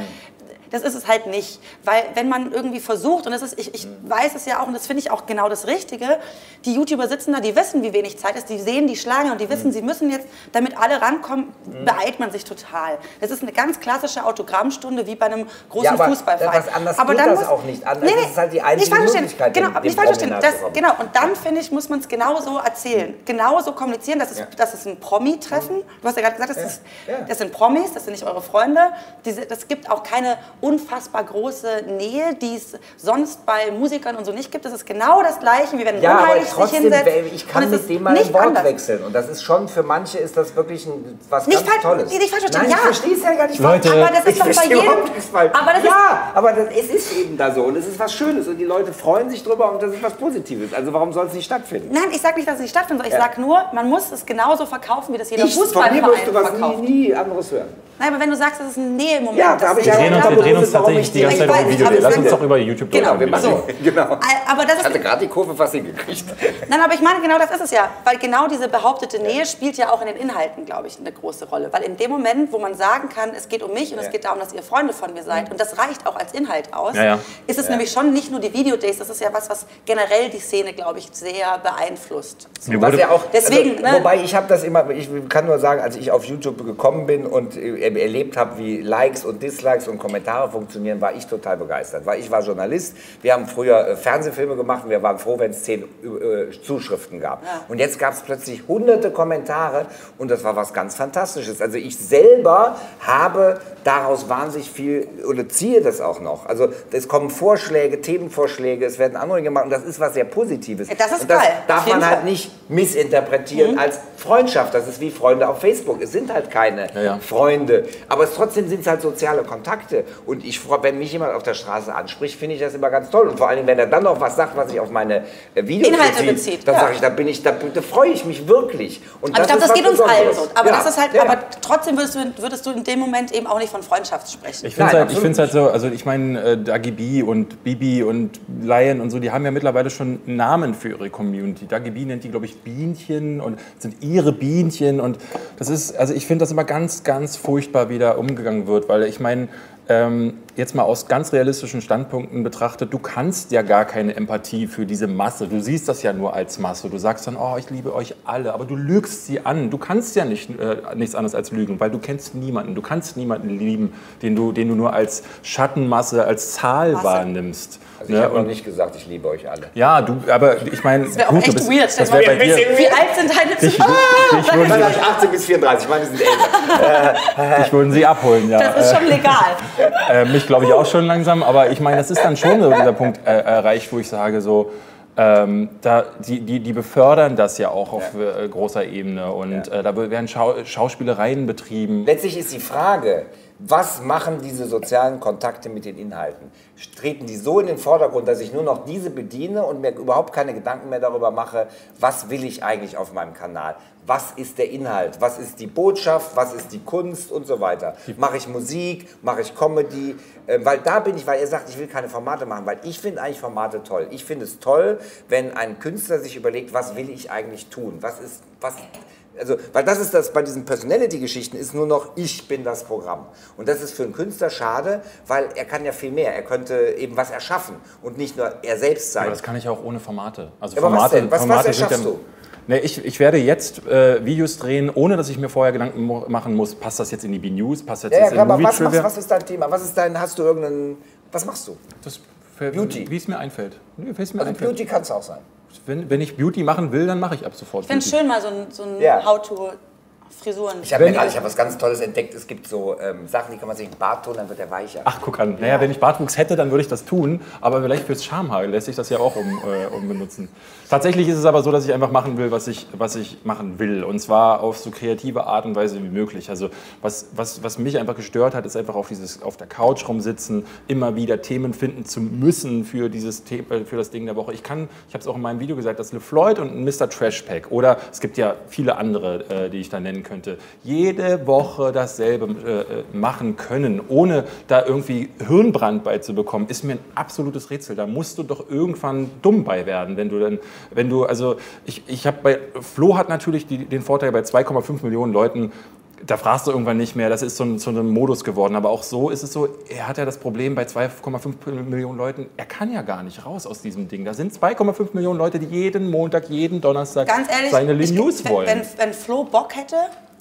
C: Das ist es halt nicht. Weil wenn man irgendwie versucht, und das ist, ich, ich weiß es ja auch, und das finde ich auch genau das Richtige, die YouTuber sitzen da, die wissen, wie wenig Zeit ist, die sehen die Schlange und die wissen, sie müssen jetzt, damit alle rankommen, beeilt man sich total. Das ist eine ganz klassische Autogrammstunde, wie bei einem großen
D: Ja, aber
C: Fußballverein.
D: was anderes geht das
C: muss-
D: auch nicht. Anders- das ist halt die einzige
C: nicht.
D: Möglichkeit,
C: Genau,
D: dem-
C: aber nicht verstehen. Das, genau, und dann, finde ich, muss man es genauso erzählen. Genauso kommunizieren, dass es,
D: Ja.
C: dass es ein Promi-Treffen, du hast ja gerade gesagt, das, ist,
D: Ja.
C: das sind Promis, das sind nicht eure Freunde. Das gibt auch keine unfassbar große Nähe, die es sonst bei Musikern und so nicht gibt. Das ist genau das Gleiche, wie wenn ein
D: Ja, aber
C: Unheilig sich
D: trotzdem,
C: hinsetzt.
D: ich kann
C: es
D: mit dem mal ein
C: nicht
D: Wort
C: anders.
D: wechseln. Und das ist schon, für manche ist das wirklich ein, was
C: Nicht
D: ganz
C: falsch-
D: Tolles.
C: nicht falsch verstehen,
D: Nein,
C: ja.
D: ich verstehe es ja gar nicht.
A: Leute,
C: Aber das ist
D: ich
C: doch bei jedem... Aber das ist
D: ja, aber das, es ist eben da so und es ist was Schönes und die Leute freuen sich drüber und das ist was Positives. Also warum soll es nicht stattfinden?
C: Nein, ich sage nicht, dass es nicht stattfindet, sondern
D: Ja.
C: ich sage nur, man muss es genauso verkaufen, wie das jeder
D: Ich, von mir
C: Fußballverein
D: wirst du was
C: verkauft.
D: nie, nie anderes hören.
C: Nein, aber wenn du sagst, das ist eine Nähe im Moment.
D: Ja, da
C: das
D: hab ich
C: ist-
D: ja
A: Wir drehen uns, tatsächlich
D: ich
A: die ganze Zeit
C: ich
A: über
C: weiß,
A: Video.
C: aber
A: Lass
C: ich
A: uns doch über YouTube
C: Genau, wir machen-
D: Genau.
C: Aber das
D: Ich
C: ist
D: hatte gerade die Kurve fast hingekriegt.
C: Nein, aber ich meine, genau das ist es ja. Weil genau diese behauptete Nähe spielt ja auch in den Inhalten, glaube ich, eine große Rolle. Weil in dem Moment, wo man sagen kann, es geht um mich und es
D: Ja.
C: geht darum, dass ihr Freunde von mir seid, und das reicht auch als Inhalt aus,
A: Ja, ja.
C: ist es nämlich schon nicht nur die Videodays, das ist ja was, was generell die Szene, glaube ich, sehr beeinflusst.
A: Mir
D: Was ja auch,
C: Deswegen,
D: also,
C: ne?
D: Wobei ich habe das immer, ich kann nur sagen, als ich auf YouTube gekommen bin und äh, erlebt habe, wie Likes und Dislikes und Kommentare funktionieren, war ich total begeistert. Weil ich war Journalist, wir haben früher äh, Fernsehfilme gemacht und wir waren froh, wenn es zehn äh, Zuschriften gab. Und jetzt gab es plötzlich hunderte Kommentare und das war was ganz Fantastisches. Also ich selber habe daraus wahnsinnig viel oder ziehe das auch noch. Also es kommen Vorschläge, Themenvorschläge, es werden Anregungen gemacht und das ist was sehr Positives.
C: Ja, das ist
D: und das
C: geil,
D: darf man halt nicht missinterpretieren als Freundschaft. Das ist wie Freunde auf Facebook. Es sind halt keine
A: Ja, ja.
D: Freunde. Aber es, trotzdem sind es halt soziale Kontakte. Und ich wenn mich jemand auf der Straße anspricht, finde ich das immer ganz toll. Und vor allen Dingen, wenn er dann noch was sagt, was sich auf meine äh, Videos
C: Inhalte bezieht,
D: dann
C: ja.
D: sage ich, da bin ich, da, da freue ich mich wirklich. Und
C: Aber ich glaube, das geht uns allen so. Aber,
D: Ja,
C: das ist halt,
D: ja.
C: aber trotzdem würdest du, würdest du in dem Moment eben auch nicht von Freundschaft sprechen.
A: Ich finde
D: Nein,
A: halt, ich find's halt so, also ich meine, äh, Dagi B und Bibi und Lion und so, die haben ja mittlerweile schon Namen für ihre Community. Dagi B nennt die, glaube ich, Bienchen und sind ihre Bienchen und das ist, also ich finde das immer ganz, ganz furchtbar, wie da umgegangen wird, weil ich meine, ähm, jetzt mal aus ganz realistischen Standpunkten betrachtet, du kannst ja gar keine Empathie für diese Masse. Du siehst das ja nur als Masse. Du sagst dann, oh, ich liebe euch alle, aber du lügst sie an. Du kannst ja nicht, äh, nichts anderes als lügen, weil du kennst niemanden. Du kannst niemanden lieben, den du, den du nur als Schattenmasse, als Zahl
C: Masse.
A: wahrnimmst.
D: Also ich
A: Ne?
D: habe noch
A: Und-
D: nicht gesagt, ich liebe euch alle.
A: ja, du, aber ich meine,
C: Das wäre auch
A: gut, du
C: echt
A: bist,
C: weird.
A: Das
C: mal
A: bei dir,
C: Wie alt sind deine Zuhörer?
A: dich, würden
D: Nein,
A: sie,
D: ich 18 bis 34, ich meine, die sind älter.
A: dich würden sie abholen, ja.
C: Das ist schon legal.
A: Äh, mich glaube ich auch schon langsam, aber ich meine, das ist dann schon so dieser Punkt äh, erreicht, wo ich sage so, ähm, da, die, die, die befördern das ja auch auf äh, großer Ebene und äh, da werden Schau Schauspielereien betrieben.
D: Letztlich ist die Frage, was machen diese sozialen Kontakte mit den Inhalten? Treten die so in den Vordergrund, dass ich nur noch diese bediene und mir überhaupt keine Gedanken mehr darüber mache, was will ich eigentlich auf meinem Kanal? Was ist der Inhalt? Was ist die Botschaft? Was ist die Kunst und so weiter? Mache ich Musik? Mache ich Comedy? Äh, weil da bin ich, weil er sagt, ich will keine Formate machen, weil ich finde eigentlich Formate toll. Ich finde es toll, wenn ein Künstler sich überlegt, was will ich eigentlich tun? Was ist, was, also, weil das ist das, bei diesen Personality-Geschichten ist nur noch, ich bin das Programm. Und das ist für einen Künstler schade, weil er kann ja viel mehr. Er könnte eben was erschaffen und nicht nur er selbst sein.
A: Aber das kann ich auch ohne Formate. Also
D: Aber was
A: Formate,
D: denn? Was- was
A: Formate sind
D: erschaffst
A: ja,
D: du?
A: Nee, ich, ich werde jetzt äh, Videos drehen, ohne dass ich mir vorher Gedanken machen muss, passt das jetzt in die B-News, passt das
D: ja,
A: jetzt
D: ja,
A: in
D: aber was,
A: Movie
D: machst,
A: Trivia?
D: was ist dein Thema? Was ist dein, hast du irgendeinen, was machst du?
A: Das für,
D: Beauty.
A: Wie es mir einfällt. Nee, wie es mir
D: Also
A: einfällt.
D: Beauty kann es auch sein.
A: Wenn, wenn ich Beauty machen will, dann mache ich ab sofort
C: Ich finde es schön, mal so ein, so ein
D: Ja.
C: How-to-Frisuren.
D: Ich habe mir gerade, ich habe was ganz Tolles entdeckt. Es gibt so ähm, Sachen, die kann man sich in den Bart tun, dann wird er weicher.
A: Ach, guck an. Naja, wenn ich Bartwuchs hätte, dann würde ich das tun. Aber vielleicht fürs Schamhaar lässt sich das ja auch um, äh, umbenutzen. Tatsächlich ist es aber so, dass ich einfach machen will, was ich, was ich machen will. Und zwar auf so kreative Art und Weise wie möglich. Also was, was, was mich einfach gestört hat, ist einfach auf, dieses, auf der Couch rumsitzen, immer wieder Themen finden zu müssen für, dieses The äh, für das Ding der Woche. Ich kann, ich habe es auch in meinem Video gesagt, dass LeFloid und ein Mr. Trash Pack oder es gibt ja viele andere, äh, die ich da nennen könnte, jede Woche dasselbe äh, äh, machen können, ohne da irgendwie Hirnbrand bei zu bekommen, ist mir ein absolutes Rätsel. Da musst du doch irgendwann dumm bei werden, wenn du dann, wenn du, also ich, ich habe bei, Flo hat natürlich die, den Vorteil bei 2,5 Millionen Leuten, da fragst du irgendwann nicht mehr, das ist so ein, so ein Modus geworden. Aber auch so ist es so, er hat ja das Problem bei 2,5 Millionen Leuten, er kann ja gar nicht raus aus diesem Ding. Da sind 2,5 Millionen Leute, die jeden Montag, jeden Donnerstag
C: ehrlich,
A: seine
C: ich-
A: News
C: wenn,
A: wollen.
C: Wenn, wenn Flo Bock hätte,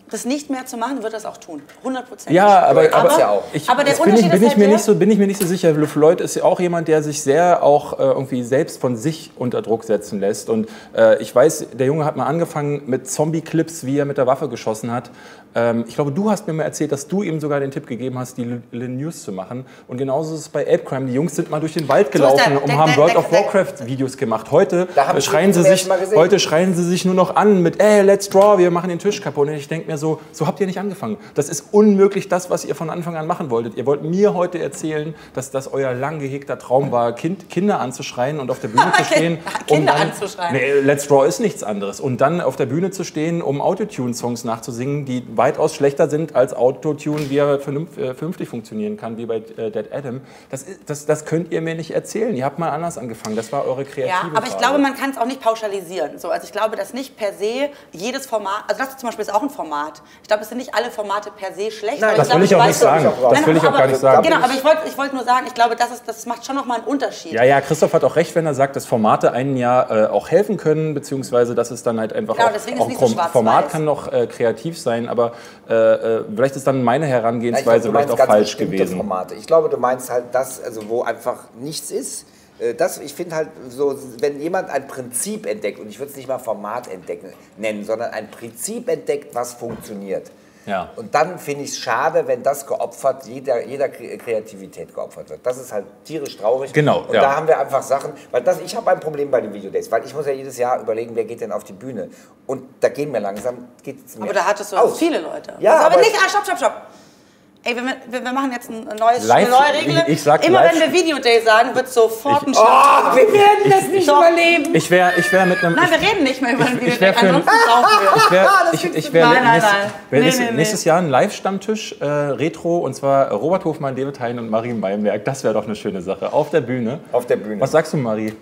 C: das nicht mehr zu machen, wird er es auch tun. 100 Prozent.
A: Ja, aber,
D: er kann's
A: aber,
D: ja auch.
A: Ich,
C: Aber der
A: das bin ich,
C: Unterschied
A: bin,
C: ist
A: ich
C: halt
A: mir nicht so, bin ich mir nicht so sicher. Le Floyd ist ja auch jemand, der sich sehr auch äh, irgendwie selbst von sich unter Druck setzen lässt. Und äh, ich weiß, der Junge hat mal angefangen mit Zombie-Clips, wie er mit der Waffe geschossen hat. Ähm, ich glaube, du hast mir mal erzählt, dass du ihm sogar den Tipp gegeben hast, die News zu machen. Und genauso ist es bei Ape Crime. Die Jungs sind mal durch den Wald
C: So
A: gelaufen
C: der-
A: und
C: der-
A: haben
C: der-
A: World
C: der-
A: of
C: der-
A: Warcraft-Videos gemacht. Heute
D: Da
A: äh, schreien sie sich, heute schreien sie sich nur noch an mit, ey, let's draw, wir machen den Tisch kaputt. Und ich denke mir so, so habt ihr nicht angefangen. Das ist unmöglich das, was ihr von Anfang an machen wolltet. Ihr wollt mir heute erzählen, dass das euer lang gehegter Traum war, kind, Kinder anzuschreien und auf der Bühne zu stehen.
C: Kinder
A: um dann,
C: anzuschreien.
A: Nee, let's draw ist nichts anderes. Und dann auf der Bühne zu stehen, um Autotune-Songs nachzusingen, die weitaus schlechter sind als Autotune, wie er äh, vernünftig funktionieren kann, wie bei äh, Dead Adam. Das, ist, das, das könnt ihr mir nicht erzählen. Ihr habt mal anders angefangen. Das war eure kreative
C: Ja, aber ich
A: Phase.
C: glaube, man kann es auch nicht pauschalisieren. So, also ich glaube, dass nicht per se jedes Format, also das zum Beispiel ist auch ein Format. Ich glaube, es sind nicht alle Formate per se schlecht.
D: Nein,
C: aber
A: Das
C: glaube,
A: will ich auch nicht sagen. Das will ich auch gar nicht sagen.
C: Genau, aber ich wollte ich wollt nur sagen, ich glaube, das, ist, das macht schon nochmal einen Unterschied.
A: Ja, ja, Christoph hat auch recht, wenn er sagt, dass Formate einen ja äh, auch helfen können, beziehungsweise dass es dann halt einfach
C: Genau,
A: auch,
C: deswegen ist
A: auch
C: nicht so.
A: Format kann noch äh, kreativ sein, aber äh, äh, vielleicht ist dann meine Herangehensweise
D: du
A: vielleicht auch falsch gewesen.
D: Formate. Ich glaube, du meinst halt das, also wo einfach nichts ist. Äh, Das, ich finde halt so, wenn jemand ein Prinzip entdeckt, und ich würde es nicht mal Format entdecken, nennen, sondern ein Prinzip entdeckt, was funktioniert.
A: Ja.
D: Und dann finde ich es schade, wenn das geopfert, jeder, jeder Kre- Kreativität geopfert wird. Das ist halt tierisch traurig.
A: Genau,
D: Und
A: ja.
D: da haben wir einfach Sachen, weil das, ich habe ein Problem bei den Videodays, weil ich muss ja jedes Jahr überlegen, wer geht denn auf die Bühne. Und da gehen mir langsam, geht es mir
C: Aber da hattest du
D: aus.
C: viele Leute.
D: Ja,
C: also, aber,
D: aber-
C: nicht, ah, stopp, stopp, stopp. Ey, wir, wir, wir machen jetzt ein neues,
A: Live-
C: eine neue Regel.
A: ich- ich sag
C: Immer
A: live-
C: wenn wir Videoday sagen, wird sofort ein
D: Oh,
C: Schnaps.
D: wir werden das nicht
C: Doch.
D: überleben.
A: Ich wäre ich wär mit einem.
C: Nein, wir reden nicht mehr über ein
A: ich für ein-
C: Ansonsten brauchen wir.
A: Ich wäre ich, ich wär
C: Nein, nein,
A: nächstes,
C: nein.
A: wär
C: Nee,
A: nächstes,
C: nee, nee.
A: nächstes Jahr ein Live-Stammtisch, äh, Retro, und zwar Robert Hofmann, David Hein und Marie Meilenberg. Das wäre doch eine schöne Sache. Auf der Bühne.
D: Auf der Bühne.
A: Was sagst du, Marie?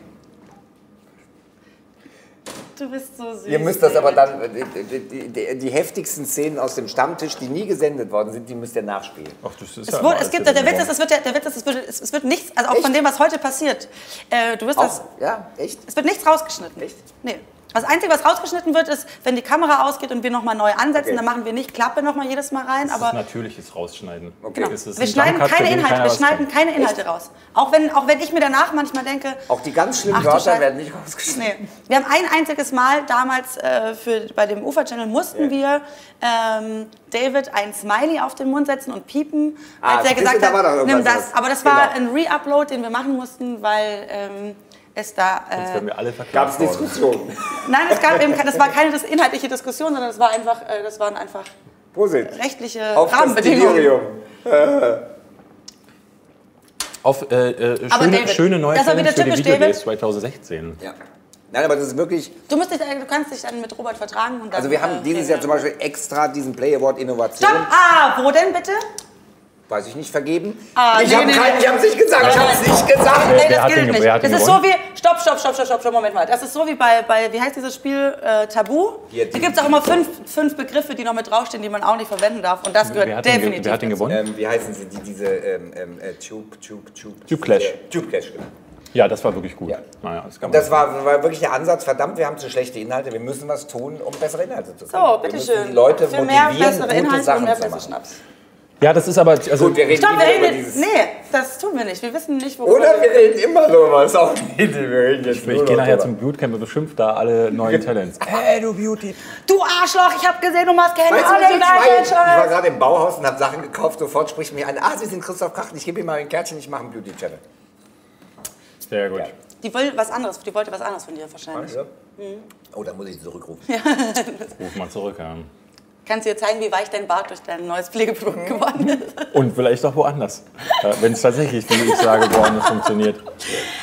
C: Du bist so süß.
D: Ihr müsst das aber dann, die, die, die, die heftigsten Szenen aus dem Stammtisch, die nie gesendet worden sind, die müsst ihr nachspielen.
A: Ach, das ist
C: Es, wurde, es gibt, der Witz ist, es wird, ja- der Witz ist, es wird, es, wird nichts, also auch von
D: Echt?
C: dem, was heute passiert, äh, du wirst das,
D: Auch, ja, echt?
C: es wird nichts rausgeschnitten.
D: Echt?
C: Nee. Das Einzige, was rausgeschnitten wird, ist, wenn die Kamera ausgeht und wir nochmal neu ansetzen,
D: Okay.
C: dann machen wir nicht Klappe nochmal jedes Mal rein,
A: Das ist
C: aber
A: natürliches Rausschneiden.
D: Genau.
A: Es ist
C: wir schneiden
A: für
C: keine Inhalte, wir
A: was
C: schneiden keine Inhalte raus. Auch wenn, auch wenn ich mir danach manchmal denke,
D: Auch die ganz schlimmen
C: Ach
D: Wörter werden nicht rausgeschnitten.
C: Nee. Wir haben ein einziges Mal damals äh, für, bei dem Ufer-Channel mussten wir ähm, David ein Smiley auf den Mund setzen und piepen,
D: Ah,
C: als er
D: siehst du,
C: gesagt
D: da
C: hat,
D: irgendwas
C: nimm das.
D: was.
C: Aber das war
D: Genau.
C: ein Re-Upload, den wir machen mussten, weil ähm, es da...
A: Sonst
C: Äh,
A: werden wir alle
D: Gab es. Diskussionen?
C: nein, es gab eben, das war keine dis- inhaltliche Diskussion, sondern das war einfach, äh, das waren einfach
D: Prosit.
C: rechtliche
D: Auf das
C: Rahmenbedingungen.
D: Delirium.
A: Auf äh, äh, schöne,
C: David,
A: schöne neue
C: das war
A: Filme
C: wieder
A: für die Videodays
C: David.
A: 2016.
D: Ja. Nein, aber das ist wirklich.
C: Du, musst dich, äh, du kannst dich dann mit Robert vertragen. Und dann,
D: Also wir haben
C: äh,
D: dieses Jahr zum Beispiel extra diesen Play Award Innovation,
C: Stopp! Ah, wo denn bitte?
D: Weiß ich nicht, vergeben.
C: Ah,
D: ich
C: nee,
D: habe
C: nee,
D: keinen,
C: nee.
D: ich habe es nicht gesagt, ich habe es nicht gesagt.
C: Nee, das gilt nicht. Das ist so wie. Stopp, stopp, stopp, stopp, stopp, stopp, Moment mal. Das ist so wie bei, bei wie heißt dieses Spiel? Äh, Tabu.
D: Hier,
C: gibt es auch immer fünf, fünf Begriffe, die noch mit draufstehen, die man auch nicht verwenden darf. Und das gehört
A: Wer
C: definitiv.
A: wer hat den gewonnen?
D: Ähm, wie heißen sie, die, diese ähm, ähm, äh, Tube, Tube, Tube.
A: Tube Clash.
D: Äh, Tube Clash, genau.
A: Ja, das war wirklich gut.
D: Ja.
A: Naja, das kann man
D: Das war, war wirklich der Ansatz, verdammt, wir haben zu schlechte Inhalte, wir müssen was tun, um bessere Inhalte zu kriegen.
C: So,
D: wir
C: bitteschön.
D: müssen die Leute
C: Für mehr
D: motivieren,
C: bessere
D: gute
C: Inhalte
D: Sachen
C: und mehr
D: zu
C: bessere
D: machen.
C: Schnaps.
A: Ja, das ist aber. Also,
D: Gut, wir reden
C: Stopp, wir reden.
D: dieses...
C: Nee, das tun wir nicht. Wir wissen nicht, worüber
D: Oder wir reden immer so was. Auch nicht. Wir reden jetzt
A: ich gehe nachher
D: drüber.
A: zum Bootcamp und beschimpft da alle neuen Talents. hey, du Beauty.
C: Du Arschloch, ich habe gesehen, du machst keine Ahnung,
D: ich, war, gerade im Bauhaus und habe Sachen gekauft, sofort spricht mich an, ah, Sie sind Christoph Krachten, ich gebe Ihnen mal ein Kärtchen, ich mache einen Beauty-Channel.
A: Sehr gut.
D: Ja.
C: Die will was anderes, die wollte was anderes von dir wahrscheinlich.
D: Oh, da muss ich zurückrufen.
A: Ruf mal zurück. Ja.
C: Kannst du dir zeigen, wie weich dein Bart durch dein neues Pflegeprodukt geworden ist?
A: Und vielleicht auch woanders. Äh, Wenn es tatsächlich, wie ich sage, woanders funktioniert.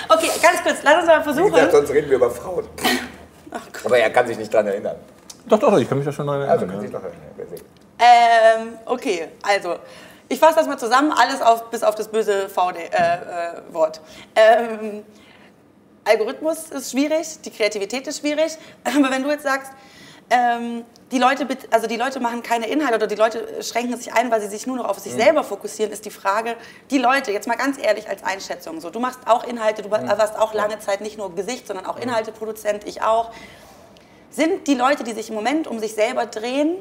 C: Okay, ganz kurz, lass uns mal
D: Wie gesagt,
C: versuchen.
D: sonst reden wir über Frauen. Aber er kann sich nicht dran erinnern.
A: Doch, doch, ich kann mich da schon neu
D: Also
A: erinnern.
D: kann sich doch erinnern.
C: Ähm, okay, also, ich fasse das mal zusammen, alles auf, bis auf das böse VD-Wort. ähm, Algorithmus ist schwierig, die Kreativität ist schwierig, aber wenn du jetzt sagst, ähm, die Leute, also die Leute machen keine Inhalte oder die Leute schränken sich ein, weil sie sich nur noch auf sich selber fokussieren, ist die Frage, die Leute, jetzt mal ganz ehrlich als Einschätzung, so, du machst auch Inhalte, du warst auch lange Zeit nicht nur Gesicht, sondern auch Inhalteproduzent, ich auch. Sind die Leute, die sich im Moment um sich selber drehen,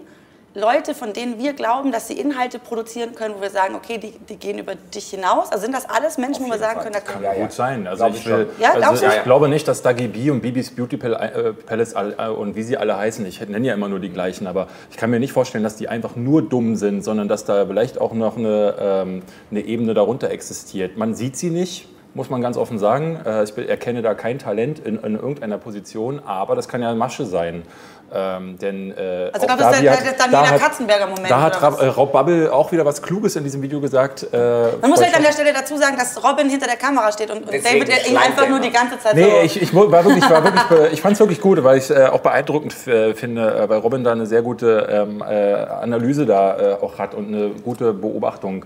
C: Leute, von denen wir glauben, dass sie Inhalte produzieren können, wo wir sagen, okay, die, die gehen über dich hinaus? Also sind das alles Menschen, wo wir sagen
D: Fall.
C: können, da können
D: Ja, ja.
A: Gut sein. Also
D: Glaub
A: ich, will.
C: Ja,
A: also ich
D: Ja, ja.
A: glaube nicht, dass Dagi B und Bibis Beauty äh, Palace äh, und wie sie alle heißen, ich nenne ja immer nur die gleichen, aber ich kann mir nicht vorstellen, dass die einfach nur dumm sind, sondern dass da vielleicht auch noch eine, ähm, eine Ebene darunter existiert. Man sieht sie nicht. Muss man ganz offen sagen. Äh, Ich erkenne da kein Talent in, in irgendeiner Position, aber das kann ja eine Masche sein. Ähm, denn, äh,
C: Also glaube,
A: da hat-
C: der
A: da
C: Daniela
A: hat-
C: Katzenberger Moment.
A: Da hat Ra- Rob Bubble auch wieder was Kluges in diesem Video gesagt. Äh,
C: Man muss vielleicht an der Stelle dazu sagen, dass Robin hinter der Kamera steht und, und David ihn einfach nur die ganze Zeit so...
A: Nee, ich, ich war wirklich, war wirklich, ich fand es wirklich gut, weil ich es äh, auch beeindruckend äh, finde, äh, weil Robin da eine sehr gute ähm, äh, Analyse da äh, auch hat und eine gute Beobachtung.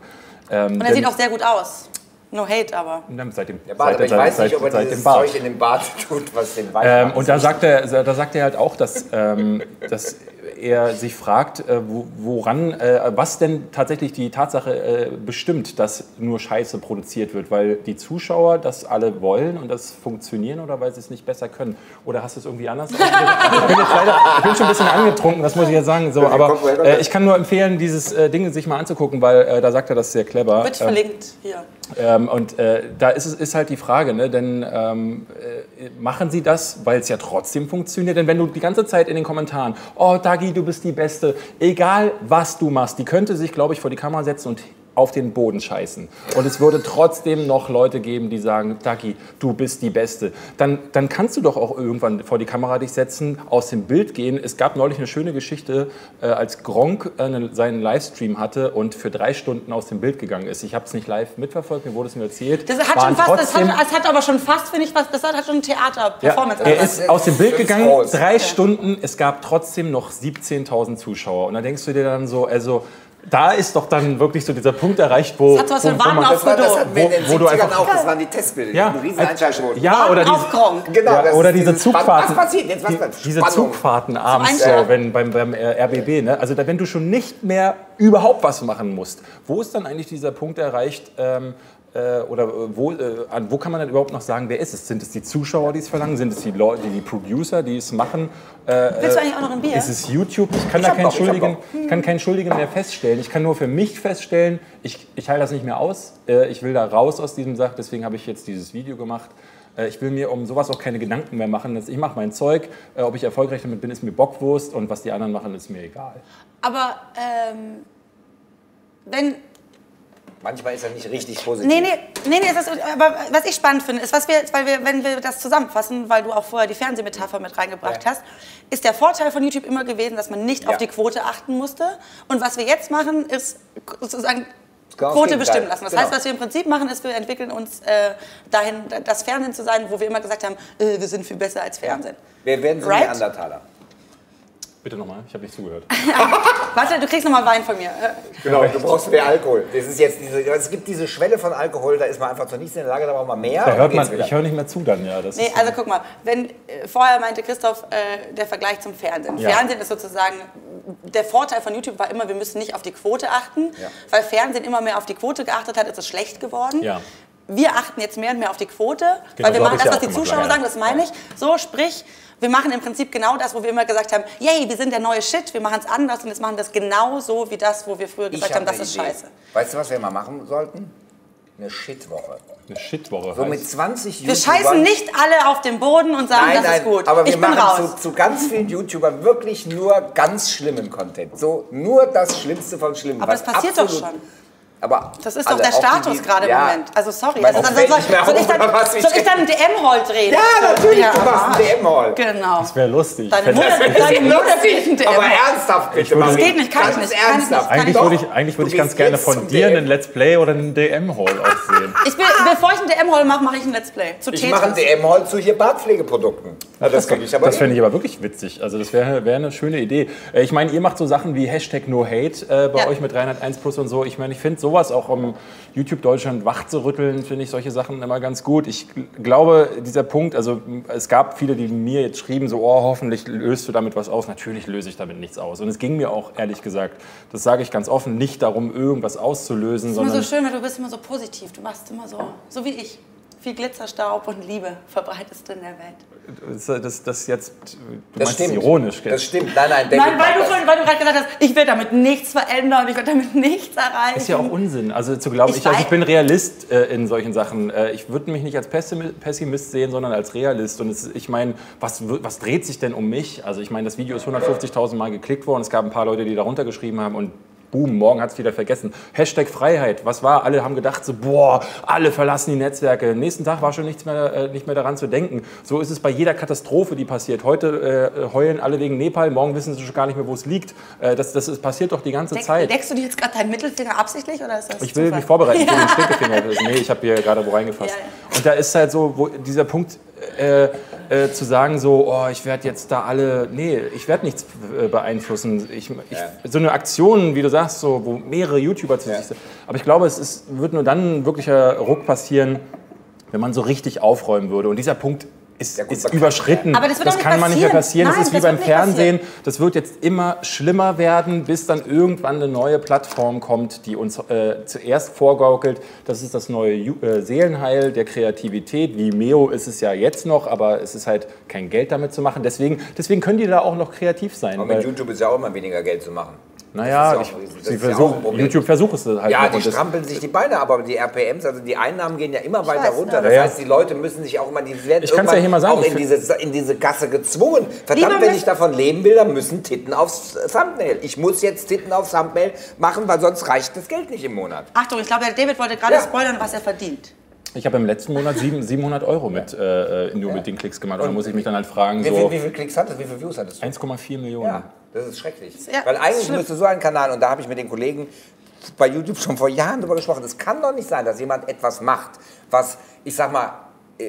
A: Ähm,
C: und er sieht auch sehr gut aus. No hate, aber...
A: seit dem,
D: Der Bart, aber
A: seit,
D: ich
A: seit,
D: weiß
A: seit,
D: nicht, ob er
A: seit
D: dieses
A: dem Bart.
D: Zeug in dem Bart tut, was den Wein
A: Ähm, und da sagt, er, da sagt er halt auch, dass, ähm, dass er sich fragt, äh, wo, woran, äh, was denn tatsächlich die Tatsache äh, bestimmt, dass nur Scheiße produziert wird, weil die Zuschauer das alle wollen und das funktionieren oder weil sie es nicht besser können. Oder hast du es irgendwie anders? Ich bin, ich bin, jetzt leider, ich bin schon ein bisschen angetrunken, das muss ich jetzt sagen. So, aber äh, ich kann nur empfehlen, dieses äh, Ding sich mal anzugucken, weil äh, da sagt er das sehr clever.
C: Wird
A: Ähm,
C: verlinkt hier.
A: Ähm, und äh, da ist, es, ist halt die Frage, ne? denn ähm, äh, machen sie das, weil es ja trotzdem funktioniert? Denn wenn du die ganze Zeit in den Kommentaren, oh Dagi, du bist die Beste, egal was du machst, die könnte sich, glaube ich, vor die Kamera setzen und auf den Boden scheißen. Und es würde trotzdem noch Leute geben, die sagen, Dagi, du bist die Beste. Dann, dann kannst du doch auch irgendwann vor die Kamera dich setzen, aus dem Bild gehen. Es gab neulich eine schöne Geschichte, äh, als Gronk äh, eine, seinen Livestream hatte und für drei Stunden aus dem Bild gegangen ist. Ich habe es nicht live mitverfolgt, mir wurde es mir erzählt.
C: Das hat, schon fast, das, hat, das hat aber schon fast, finde ich, was, das hat, schon ein Theater-Performance.
A: ja, er ist aus dem Bild gegangen, drei Stunden, es gab trotzdem noch 17.000 Zuschauer. Und da denkst du dir dann so, also da ist doch dann wirklich so dieser Punkt erreicht, wo,
C: Das hat sowas
A: wo, wo man,
D: Das, war, das hatten wir in den
A: Wo- wo du
D: 70ern
A: einfach-
D: auch, das waren die Testbilder,
A: Ja,
D: die riesen
A: als-
D: Einschaltquoten.
A: ja, oder diese.
D: Genau,
A: ja, oder diese Zugfahrten.
D: Was passiert jetzt? Was
A: die,
D: passiert?
A: diese. Zugfahrten abends, so, wenn beim, beim äh, RBB, ne? also da, wenn du schon nicht mehr überhaupt was machen musst, wo ist dann eigentlich dieser Punkt erreicht, ähm, äh, oder äh, wo, äh, wo kann man dann überhaupt noch sagen, wer ist es? Sind es die Zuschauer, die es verlangen? Sind es die Leute, die Producer, die es machen?
C: Willst du eigentlich auch noch ein Bier?
A: Ist es YouTube? Ich kann
D: Ich
A: da keinen
D: noch,
A: Schuldigen, ich kann keinen Schuldigen mehr feststellen. Ich kann nur für mich feststellen, ich, ich halte das nicht mehr aus. Äh, Ich will da raus aus diesem Sach, deswegen habe ich jetzt dieses Video gemacht. Äh, Ich will mir um sowas auch keine Gedanken mehr machen. Ich mache mein Zeug. Äh, Ob ich erfolgreich damit bin, ist mir Bockwurst. Und was die anderen machen, ist mir egal.
C: Aber ähm, wenn
D: Manchmal ist er nicht richtig positiv.
C: Nee, nee, nee, nee das aber was ich spannend finde, ist, was wir, weil wir, wenn wir das zusammenfassen, weil du auch vorher die Fernsehmetapher mit reingebracht
D: Ja.
C: hast, ist der Vorteil von YouTube immer gewesen, dass man nicht
D: Ja.
C: auf die Quote achten musste. Und was wir jetzt machen, ist sozusagen Quote bestimmen lassen. Das
D: Genau.
C: heißt, was wir im Prinzip machen, ist, wir entwickeln uns äh, dahin, das Fernsehen zu sein, wo wir immer gesagt haben, äh, wir sind viel besser als Fernsehen.
D: Wir werden so
C: Right?
D: Neandertaler.
A: Bitte nochmal, ich habe nicht zugehört.
C: Warte, du kriegst nochmal Wein von mir.
D: Genau, du brauchst mehr Alkohol. Das ist jetzt diese, es gibt diese Schwelle von Alkohol, da ist man einfach zu nichts in der Lage, da braucht man mehr.
A: Da hört man,
D: wieder.
A: ich höre nicht mehr zu dann, ja. Das
C: Nee,
A: ist,
C: also guck mal, wenn äh, vorher meinte Christoph äh, der Vergleich zum Fernsehen.
A: Ja.
C: Fernsehen ist sozusagen der Vorteil von YouTube war immer, wir müssen nicht auf die Quote achten,
D: Ja.
C: weil Fernsehen immer mehr auf die Quote geachtet hat, ist es schlecht geworden.
A: Ja.
C: Wir achten jetzt mehr und mehr auf die Quote,
A: Genau,
C: weil wir
A: so hab
C: machen das, was die Zuschauer sagen, das meine ich. So, sprich, wir machen im Prinzip genau das, wo wir immer gesagt haben, yay, wir sind der neue Shit, wir machen es anders und jetzt machen wir das genau so wie das, wo wir früher gesagt
D: hab
C: haben, das
D: eine
C: ist
D: Idee.
C: scheiße.
D: Weißt du, was wir mal machen sollten? Eine Shitwoche.
A: eine Shitwoche.
D: So mit
A: heißt.
D: 20
C: Wir
D: YouTubern.
C: scheißen nicht alle auf den Boden und sagen,
D: Nein,
C: das
D: nein,
C: ist gut.
D: aber wir
C: ich bin
D: machen zu, zu ganz vielen YouTubern wirklich nur ganz schlimmen Content. So nur das Schlimmste vom Schlimmen.
C: Aber
D: was
C: das passiert doch schon.
D: Aber
C: Das ist doch
D: alle,
C: der Status
D: die-
C: gerade im
D: ja.
C: Moment. Also sorry. Also,
D: das
C: dann soll,
D: mehr
C: soll, ich dann, soll ich dann einen DM-Hall drehen?
D: Ja, natürlich, du
C: Ja.
D: machst einen DM-Hall.
C: Genau.
A: Das wäre lustig.
C: Deine Mutter, deine Mutter einen DM.
D: Aber ernsthaft bitte.
C: Das geht nicht, kann ich nicht, kann ich nicht.
D: ernsthaft.
A: Eigentlich würde ich, eigentlich würde
D: Du
A: ich ganz gerne von dir einen Let's Play oder einen DM-Haul auch sehen.
C: Ich will, bevor ich einen DM-Hall mache, mache ich ein Let's Play. Zu
D: Ich mache einen DM-Hall zu hier Bartpflegeprodukten. Ja, das kriege ich aber
A: Das
D: hin.
A: fände ich aber wirklich witzig. Also das wäre wär eine schöne Idee. Äh, Ich meine, ihr macht so Sachen wie Hashtag NoHate äh, bei euch mit 301 Plus und so. Ich meine, ich finde sowas auch um YouTube Deutschland wach zu rütteln, finde ich solche Sachen immer ganz gut. Ich gl- glaube, dieser Punkt, also es gab viele, die mir jetzt schrieben, so, oh, hoffentlich löst du damit was aus. Natürlich löse ich damit nichts aus. Und es ging mir auch, ehrlich gesagt, das sage ich ganz offen, nicht darum, irgendwas auszulösen,
C: Das ist immer so schön, weil du bist immer so positiv. Du machst immer so, so wie ich. Viel Glitzerstaub und Liebe verbreitest du in der Welt.
A: Das, das, jetzt, du
D: Das
A: meinst es
D: stimmt.
A: ironisch, gell?
D: Das stimmt. Nein, nein, David
C: Nein, weil du, vorhin- weil du gerade gesagt hast, ich werde damit nichts verändern, ich werde damit nichts erreichen.
A: Ist ja auch Unsinn. Also zu glauben,
C: Ich
A: ich, also ich bin Realist äh, in solchen Sachen. Äh, ich würde mich nicht als Pessimi- Pessimist sehen, sondern als Realist. Und es, ich meine, was, was dreht sich denn um mich? Also ich meine, das Video ist 150.000 Mal geklickt worden. Es gab ein paar Leute, die darunter geschrieben haben und boom, morgen hat es wieder vergessen. Hashtag Freiheit. Was war? Alle haben gedacht, so, boah, alle verlassen die Netzwerke. Nächsten Tag war schon nichts mehr, äh, nicht mehr daran zu denken. So ist es bei jeder Katastrophe, die passiert. Heute äh, heulen alle wegen Nepal, morgen wissen sie schon gar nicht mehr, wo es liegt. Äh, das, das ist, passiert doch die ganze
C: Deck,
A: Zeit.
C: Deckst du dir jetzt gerade deinen Mittelfinger absichtlich oder ist das
A: Ich will
C: Zufall?
A: mich vorbereiten für den Stinkefinger. Nee, ich habe hier gerade wo reingefasst.
C: Ja, ja.
A: Und da ist halt so wo, dieser Punkt äh, äh, zu sagen so, oh, ich werde jetzt da alle, nee, ich werde nichts äh, beeinflussen. Ich, ich, So eine Aktion, wie du sagst, so, wo mehrere YouTuber zu sich sind. Aber ich glaube, es ist, wird nur dann ein wirklicher Ruck passieren, wenn man so richtig aufräumen würde. Und dieser Punkt ist,
D: Ja, gut,
A: ist überschritten.
C: Aber das nicht
A: kann man nicht mehr
C: passieren.
A: passieren. das
C: Nein,
A: ist wie
C: das
A: beim Fernsehen. Das wird jetzt immer schlimmer werden, bis dann irgendwann eine neue Plattform kommt, die uns äh, zuerst vorgaukelt. Das ist das neue Ju äh, Seelenheil der Kreativität. Vimeo ist es ja jetzt noch, aber es ist halt kein Geld damit zu machen. Deswegen, deswegen können die da auch noch kreativ sein.
D: Und mit YouTube ist ja auch immer weniger Geld zu machen.
A: Naja, ich,
D: ja auch
A: sie
D: ist ja.
A: YouTube versucht es halt
D: Ja,
A: noch
D: die strampeln sich die Beine, aber die RPMs, also die Einnahmen gehen ja immer weiter runter. Das
A: Ja,
D: heißt, die Leute müssen sich auch immer, die werden
A: Ich kann's ja hier mal sagen,
D: auch
A: ich
D: in diese, in diese Gasse gezwungen. Verdammt, wenn ich davon leben will, dann müssen Titten aufs Thumbnail. Ich muss jetzt Titten aufs Thumbnail machen, weil sonst reicht das Geld nicht im Monat.
C: Achtung, ich glaube, der David wollte gerade
D: Ja.
C: spoilern, was er verdient.
A: Ich habe im letzten Monat sieben, 700 Euro mit, äh, äh, nur mit den Klicks gemacht. Und da muss ich mich dann halt fragen,
D: Wie,
A: so
D: viel, wie viele Klicks hattest du? Wie viele Views hattest du?
A: 1,4 Millionen.
D: Das ist schrecklich.
C: Ja,
D: Weil eigentlich
C: schlimm.
D: müsste so ein Kanal, und da habe ich mit den Kollegen bei YouTube schon vor Jahren drüber gesprochen, es kann doch nicht sein, dass jemand etwas macht, was, ich sag mal,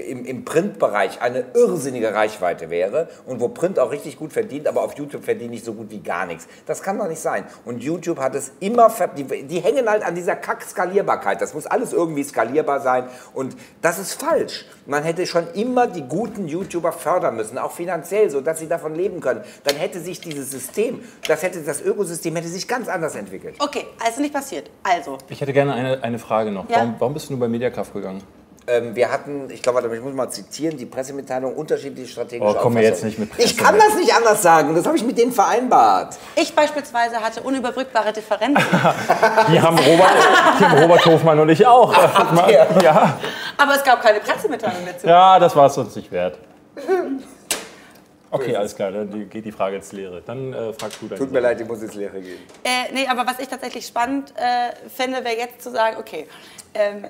D: im, im Printbereich eine irrsinnige Reichweite wäre und wo Print auch richtig gut verdient, aber auf YouTube verdient nicht so gut wie gar nichts. Das kann doch nicht sein. Und YouTube hat es immer, ver die, die hängen halt an dieser Kack-Skalierbarkeit. Das muss alles irgendwie skalierbar sein und das ist falsch. Man hätte schon immer die guten YouTuber fördern müssen, auch finanziell, so dass sie davon leben können. Dann hätte sich dieses System, das hätte das Ökosystem hätte sich ganz anders entwickelt.
C: Okay, also nicht passiert. Also,
A: Ich hätte gerne eine, eine Frage noch.
C: Ja.
A: Warum, warum bist du nur bei Mediakraft gegangen?
D: Ähm, wir hatten, ich glaube, ich muss mal zitieren, die Pressemitteilung unterschiedliche strategische
A: Oh, komm jetzt nicht mit
D: Ich kann das nicht anders sagen, das habe ich mit denen vereinbart.
C: ich beispielsweise hatte unüberbrückbare Differenzen.
A: Die haben Robert, die haben Robert Hofmann und ich auch.
D: ihr?
A: Ja,
C: Aber es gab keine Pressemitteilung dazu.
A: ja, das war es uns nicht wert. Okay, alles klar, dann geht die Frage ins Leere. Dann äh, fragst du dann.
D: Tut mir leid, ich muss ins Leere gehen.
C: Äh, nee, aber was ich tatsächlich spannend äh, fände, wäre jetzt zu sagen, okay, ähm,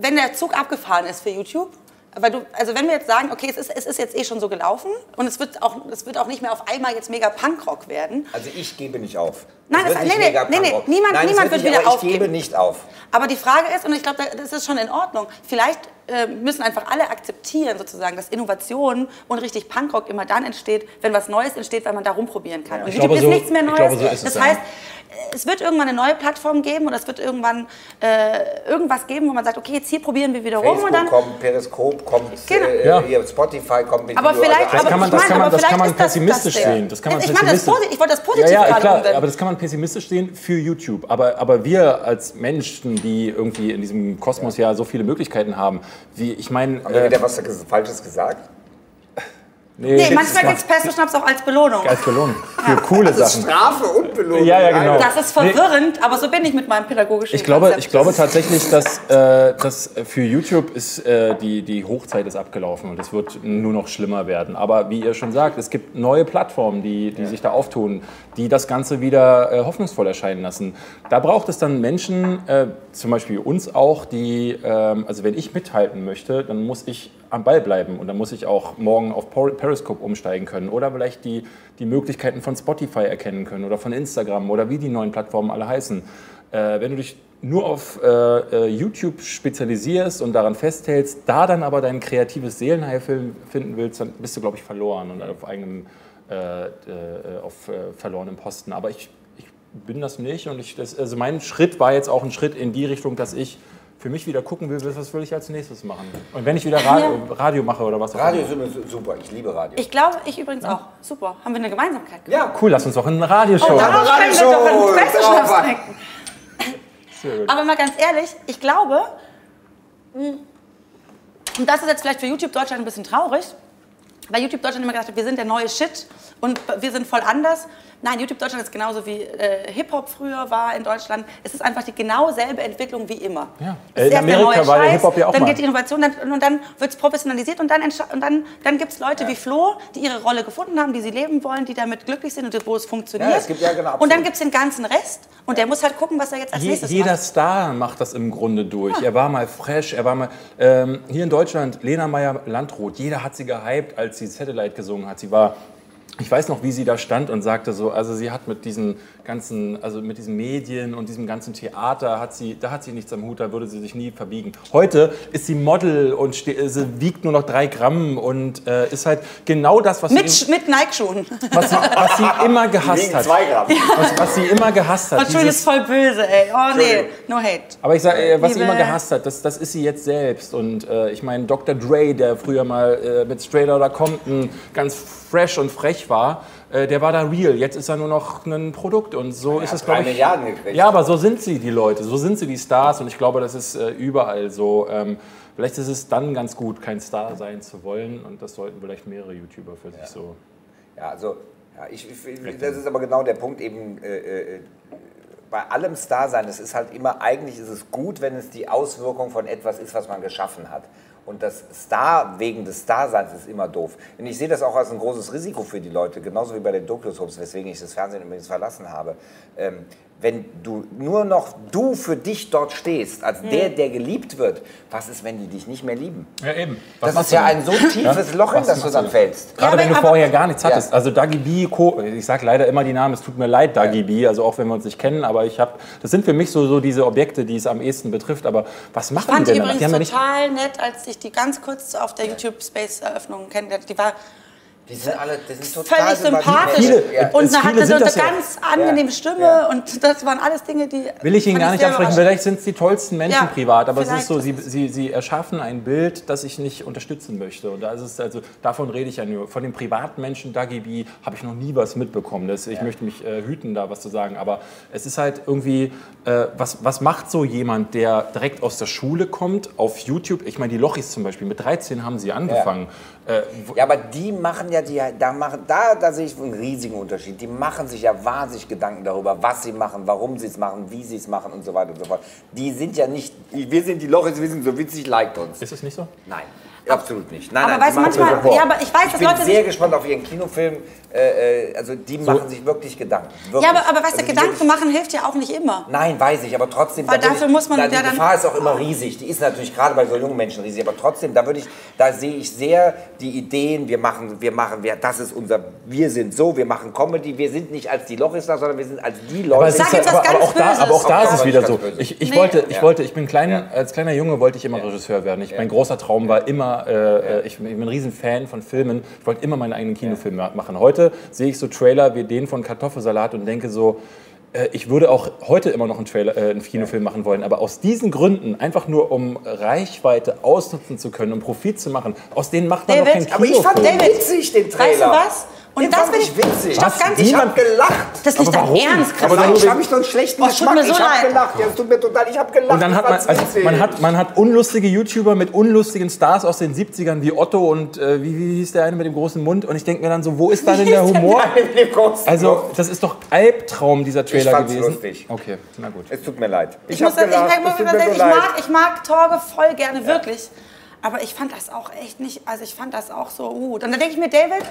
C: wenn der Zug abgefahren ist für YouTube, weil du, also wenn wir jetzt sagen, okay, es ist, es ist jetzt eh schon so gelaufen und es wird auch, es wird auch nicht mehr auf einmal jetzt mega Punkrock werden,
D: Also ich gebe nicht auf.
C: Nein, das-
D: nicht
C: nee, nee, nee, nee, niemand-
D: Nein,
C: niemand
D: wird
C: wird wieder
D: aber ich gebe
C: aufgeben.
D: nicht auf.
C: Aber die Frage ist, und ich glaube, das ist schon in Ordnung, vielleicht äh, müssen einfach alle akzeptieren, sozusagen, dass Innovation und richtig Punkrock immer dann entsteht, wenn was Neues entsteht, weil man da rumprobieren kann. und
A: Ich
C: YouTube
A: glaube,
C: ist
A: so-
C: nichts mehr
A: ich
C: Neues.
A: glaube, so ist es,
C: das
A: ja.
C: heißt, es wird irgendwann eine neue Plattform geben oder es wird irgendwann äh, irgendwas geben, wo man sagt, okay, jetzt hier probieren wir wieder rum und
D: Facebook
C: dann.
D: kommt, Periskop kommt,
C: Genau.
D: äh,
A: Ja.
D: hier Spotify kommt mit
C: Aber
D: Video.
C: vielleicht,
D: Also
A: Das
C: aber
A: kann man-
C: ich
A: das kann man- das kann man pessimistisch
C: das
A: sehen. Das kann man
C: ich meine, das
A: pessimistisch-
C: ich wollte das positiv
A: Ja, ja,
C: gerade
A: klar, aber das kann man pessimistisch sehen für YouTube. Aber, aber wir als Menschen, die irgendwie in diesem Kosmos ja so viele Möglichkeiten haben, wie ich meine.
D: Haben wir
A: Äh,
D: wieder was Falsches gesagt?
C: Nee, manchmal gibt es Pesto Schnaps auch als Belohnung.
A: als Belohnung für coole
D: Das ist
A: Sachen.
D: Strafe und Belohnung.
A: Ja, ja, genau.
C: Das ist verwirrend, aber so bin ich mit meinem pädagogischen
A: Ich glaube,
C: Konzept.
A: ich glaube tatsächlich, dass, äh, dass für YouTube ist äh, die, die Hochzeit ist abgelaufen und es wird nur noch schlimmer werden. Aber wie ihr schon sagt, es gibt neue Plattformen, die, die sich da auftun, die das Ganze wieder äh, hoffnungsvoll erscheinen lassen. Da braucht es dann Menschen, äh, zum Beispiel uns auch, die, ähm, also wenn ich mithalten möchte, dann muss ich am Ball bleiben und dann muss ich auch morgen auf Periscope umsteigen können oder vielleicht die, die Möglichkeiten von Spotify erkennen können oder von Instagram oder wie die neuen Plattformen alle heißen. Äh, wenn du dich nur auf äh, äh, YouTube spezialisierst und daran festhältst, da dann aber dein kreatives Seelenheil finden willst, dann bist du, glaube ich, verloren und auf eigenem, äh, äh, auf äh, verlorenem Posten. Aber ich, ich bin das nicht und ich, das, also mein Schritt war jetzt auch ein Schritt in die Richtung, dass ich für mich wieder gucken will, was will ich als nächstes machen. Und wenn ich wieder Radio, Radio mache oder was auch
D: Radio
A: immer.
D: ist immer super, ich liebe Radio.
C: Ich glaube, ich übrigens auch. Super. Haben wir eine Gemeinsamkeit gefunden?
D: ja,
A: Cool, lass uns doch eine Radioshow.
C: Oh, darauf
D: Radio
C: können wir doch einen
A: gut.
C: Aber mal ganz ehrlich, ich glaube, mh, und das ist jetzt vielleicht für YouTube Deutschland ein bisschen traurig, weil YouTube Deutschland immer gedacht hat, wir sind der neue Shit und wir sind voll anders. Nein, YouTube Deutschland ist genauso wie äh, Hip-Hop früher war in Deutschland. Es ist einfach die genau selbe Entwicklung wie immer.
A: Ja.
C: Es ist
A: In Amerika
C: neue
A: war der Hip-Hop ja auch
C: Dann
A: mal.
C: geht die Innovation dann, und dann wird es professionalisiert und dann, und dann, dann gibt es Leute wie Flo, die ihre Rolle gefunden haben, die sie leben wollen, die damit glücklich sind und wo es funktioniert.
D: Ja, es gibt ja genau,
C: und dann gibt es den ganzen Rest und der muss halt gucken, was er jetzt als
A: Je,
C: nächstes
A: jeder
C: macht.
A: Star macht das im Grunde durch. Er war mal fresh, er war mal. Ähm, hier in Deutschland, Lena Meyer-Landrut, jeder hat sie gehypt, als sie Satellite gesungen hat. Sie war. Ich weiß noch, wie sie da stand und sagte so, also sie hat mit diesen ganzen, also mit diesen Medien und diesem ganzen Theater hat sie, da hat sie nichts am Hut, da würde sie sich nie verbiegen. Heute ist sie Model und ste- sie wiegt nur noch drei Gramm und äh, ist halt genau das, was
C: Mit,
A: sie,
C: Sch- mit Nike-Schuhen.
A: was sie, was sie immer gehasst
D: Wegen
A: hat.
D: zwei Gramm.
A: Was, was sie immer gehasst hat.
C: Entschuldigung, ist voll böse, ey. Oh nee, no hate.
A: Aber ich sage, äh, was sie immer gehasst hat, das, das ist sie jetzt selbst. Und äh, ich meine, Dr. Dre, der früher mal äh, mit Straight Outta Compton ganz fresh und frech war, äh, der war da real. Jetzt ist er nur noch ein Produkt. Und so ist
D: hat
A: es, glaube ich.
D: Milliarden gekriegt.
A: Ja, aber so sind sie, die Leute. So sind sie, die Stars. Und ich glaube, das ist äh, überall so. Ähm, vielleicht ist es dann ganz gut, kein Star sein zu wollen. Und das sollten vielleicht mehrere YouTuber für sich so.
D: Ja, also, Ja, ich, ich, das ist aber genau der Punkt eben. Äh, äh, bei allem Starsein, es ist halt immer, eigentlich ist es gut, wenn es die Auswirkung von etwas ist, was man geschaffen hat. Und das Star wegen des Starseins ist immer doof. Und ich sehe das auch als ein großes Risiko für die Leute, genauso wie bei den Doku-Soaps, weswegen ich das Fernsehen übrigens verlassen habe. Ähm, wenn du nur noch du für dich dort stehst, als der, der geliebt wird, was ist, wenn die dich nicht mehr lieben?
A: Ja, eben.
D: das ist ja ein so tiefes Loch, in
A: Was
D: das du dann
A: du?
D: fällst.
A: Gerade
C: Ja,
A: wenn du
C: aber-
A: vorher gar nichts
D: Ja.
A: hattest. Also Dagi B, Co. Ich sage leider immer die Namen, es tut mir leid, Dagi B, also auch wenn wir uns nicht kennen, aber ich habe, das sind für mich so, so diese Objekte, die es am ehesten betrifft. Aber was machen
C: fand
A: die denn danach?
C: übrigens
A: Die ja nicht
C: total nett, als ich die ganz kurz auf der YouTube Space Eröffnung kennengelernt. Die war
D: Die sind alle, das ist total
C: völlig sympathisch
A: Viele,
D: Ja.
C: und eine hatte so
A: sind
C: eine
A: das ja.
C: ganz angenehme Stimme
D: Ja.
C: und das waren alles Dinge, die
A: Will ich Ihnen gar nicht
C: überraschend.
A: Vielleicht sind es die tollsten Menschen
C: Ja,
A: privat, aber es ist so, sie, sie, sie erschaffen ein Bild, das ich nicht unterstützen möchte. Und da ist es also, davon rede ich ja nur. Von dem privaten Menschen Dagi B habe ich noch nie was mitbekommen. Das, ich möchte mich äh, hüten, da was zu sagen. Aber es ist halt irgendwie, äh, was, was macht so jemand, der direkt aus der Schule kommt, auf YouTube? Ich meine, die Lochis zum Beispiel, mit 13 haben sie angefangen. Äh,
D: Ja, aber die machen ja, die, da, machen, da, da sehe ich einen riesigen Unterschied. Die machen sich ja wahnsinnig Gedanken darüber, was sie machen, warum sie es machen, wie sie es machen und so weiter und so fort. Die sind ja nicht, wir sind die Lochis, wir sind so witzig, liked uns.
A: ist es nicht so?
D: Nein, absolut nicht. Nein,
C: Aber
D: nein, machen
C: manchmal- ja, aber ich weiß,
D: ich
C: dass
D: bin
C: Leute
D: sehr gespannt auf ihren Kinofilm. Äh, äh, also die machen sich wirklich Gedanken. Wirklich.
C: Ja, aber, aber weißt
D: also
C: du,
D: die
C: Gedanken
D: wirklich-
C: machen hilft ja auch nicht immer.
D: Nein, weiß ich, aber trotzdem.
C: Weil
D: da
C: dafür
D: ich,
C: muss man ja
D: Die
C: dann-
D: Gefahr ist auch immer riesig. Die ist natürlich gerade bei so jungen Menschen riesig, aber trotzdem, da würde ich, da sehe ich sehr die Ideen. Wir machen, wir machen, wir, das ist unser, wir sind so, wir machen Comedy. Wir sind nicht als die Lochistler, sondern wir sind als die Leute.
A: Aber, es ist ja, auch da,
C: Böses.
A: aber auch da ist es wieder so. Ich, ich
C: Nee.
A: wollte, ich
D: Ja.
A: wollte, ich bin klein, als kleiner Junge wollte ich immer Regisseur werden. Ich, mein großer Traum war immer, äh, ich, bin ein riesen Fan von Filmen. Ich wollte immer meinen eigenen Kinofilm ma- machen. Heute sehe ich so Trailer wie den von Kartoffelsalat und denke so, äh, ich würde auch heute immer noch einen, Trailer, äh, einen Kinofilm machen wollen, aber aus diesen Gründen, einfach nur um Reichweite ausnutzen zu können, um Profit zu machen, aus denen macht man
C: David,
A: doch keinen
D: aber ich
A: Kinofilm.
D: fand den
C: David,
D: witzig, den Trailer.
C: Weißt du was? Und
D: den
C: das bin
D: ich
C: ich
D: witzig.
C: Stopp, ganz
D: ich habe gelacht.
C: Das ist nicht
A: Aber
C: dein? Ernst,
A: Aber
C: Christoph.
A: dann-
D: ich habe mich so einen schlechten
C: Oh,
D: Geschmack.
C: mir so
D: ich habe
C: leid.
D: gelacht. Ja, es tut mir total. Ich habe gelacht.
A: Und dann
D: ich
A: hat man, also man, hat, man hat unlustige YouTuber mit unlustigen Stars aus den 70ern wie Otto und äh, wie, wie hieß der eine mit dem großen Mund? Und ich denke mir dann so, wo ist da denn der Humor? Also, das ist doch Albtraum, dieser Trailer
D: fand's
A: gewesen.
D: lustig.
A: Okay, na gut.
D: es tut mir leid. Ich,
C: Ich, muss, ich,
D: gelacht.
C: ich,
D: es tut
C: ich, ich, mag, ich mag Torge voll gerne, wirklich. Aber ich fand das auch echt nicht, also ich fand das auch so gut. Und dann denke ich mir, David,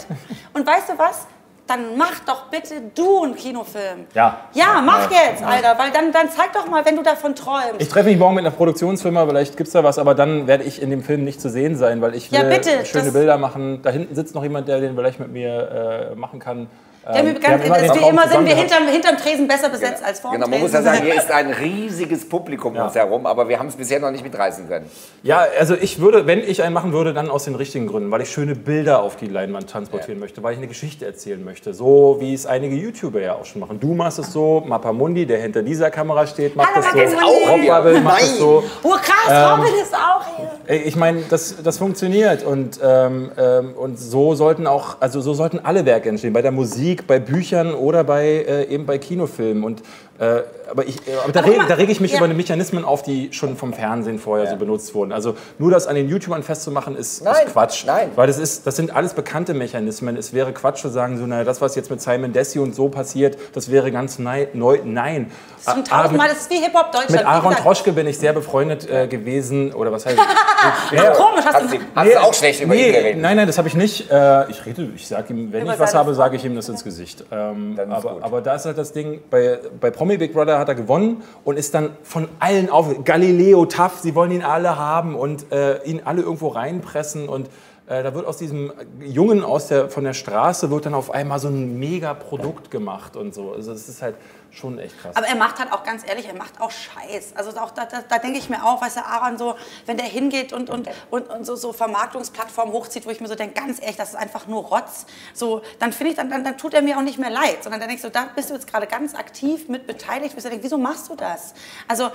C: und weißt du was? Dann mach doch bitte du einen Kinofilm.
A: Ja.
C: Ja, mach jetzt, Alter, weil dann, dann zeig doch mal, wenn du davon träumst.
A: Ich treffe mich morgen mit einer Produktionsfirma, vielleicht gibt es da was, aber dann werde ich in dem Film nicht zu sehen sein, weil ich will
C: Ja, bitte,
A: schöne Bilder machen. Da hinten sitzt noch jemand, der den vielleicht mit mir äh, machen kann.
C: Wir haben
A: Ähm,
C: ganz,
A: wir haben immer
C: immer sind wir hinterm, hinterm Tresen besser besetzt als vorm
D: Genau, man muss ja sagen, hier ist ein riesiges Publikum um
A: Ja.
D: uns herum, aber wir haben es bisher noch nicht mitreißen können.
A: Ja, also ich würde, wenn ich einen machen würde, dann aus den richtigen Gründen, weil ich schöne Bilder auf die Leinwand transportieren möchte, weil ich eine Geschichte erzählen möchte, so wie es einige YouTuber ja auch schon machen. Du machst es so, Mapamundi, der hinter dieser Kamera steht, macht
C: Hallo,
A: das so. Robbabel macht es so.
C: Oh krass, Robin ist auch hier.
A: Ich meine, das, das funktioniert und, ähm, ähm, und so sollten auch, also so sollten alle Werke entstehen, bei der Musik, bei Büchern oder bei äh, eben bei Kinofilmen. Und äh, aber, ich, äh, aber da,
C: Aber
A: reg, da rege ich mich
C: ja.
A: über die Mechanismen auf, die schon vom Fernsehen vorher so benutzt wurden. Also nur das an den YouTubern festzumachen, ist,
D: Nein,
A: ist Quatsch.
D: nein.
A: Weil das, ist, das sind alles bekannte Mechanismen. Es wäre Quatsch zu sagen, so, naja, das, was jetzt mit Simon Dessi und so passiert, das wäre ganz neu. Nein.
C: Das ist
A: Ah, ah, mit-
C: das ist wie Hip-Hop Deutschland.
A: mit Aaron. Troschke bin ich sehr befreundet äh, gewesen. Oder was heißt
C: Ach, komisch, hast
D: Hast
C: du...
D: hast du auch schlecht über ihn
A: Nee,
D: geredet?
A: nein, nein, das habe ich nicht. Äh, ich rede, ich sage ihm, wenn
C: Über
A: ich was habe, sage ich ihm das ins Gesicht. Ähm, aber, aber da ist halt das Ding, bei, bei Promi Big Brother hat er gewonnen und ist dann von allen auf. Galileo, Taff, sie wollen ihn alle haben und äh, ihn alle irgendwo reinpressen und äh, da wird aus diesem Jungen aus der, von der Straße wird dann auf einmal so ein mega Produkt gemacht und so. Also das ist halt schon echt krass.
C: Aber er macht halt auch ganz ehrlich, er macht auch Scheiß. Also auch da, da, da denke ich mir auch, weißt du, Aaron so, wenn der hingeht und, und, und, und so, so Vermarktungsplattformen hochzieht, wo ich mir so denke, ganz ehrlich, das ist einfach nur Rotz. So, dann finde ich, dann, dann, dann tut er mir auch nicht mehr leid, sondern dann denkst du, da bist du jetzt gerade ganz aktiv mit beteiligt, bist du denkst, wieso machst du das? Also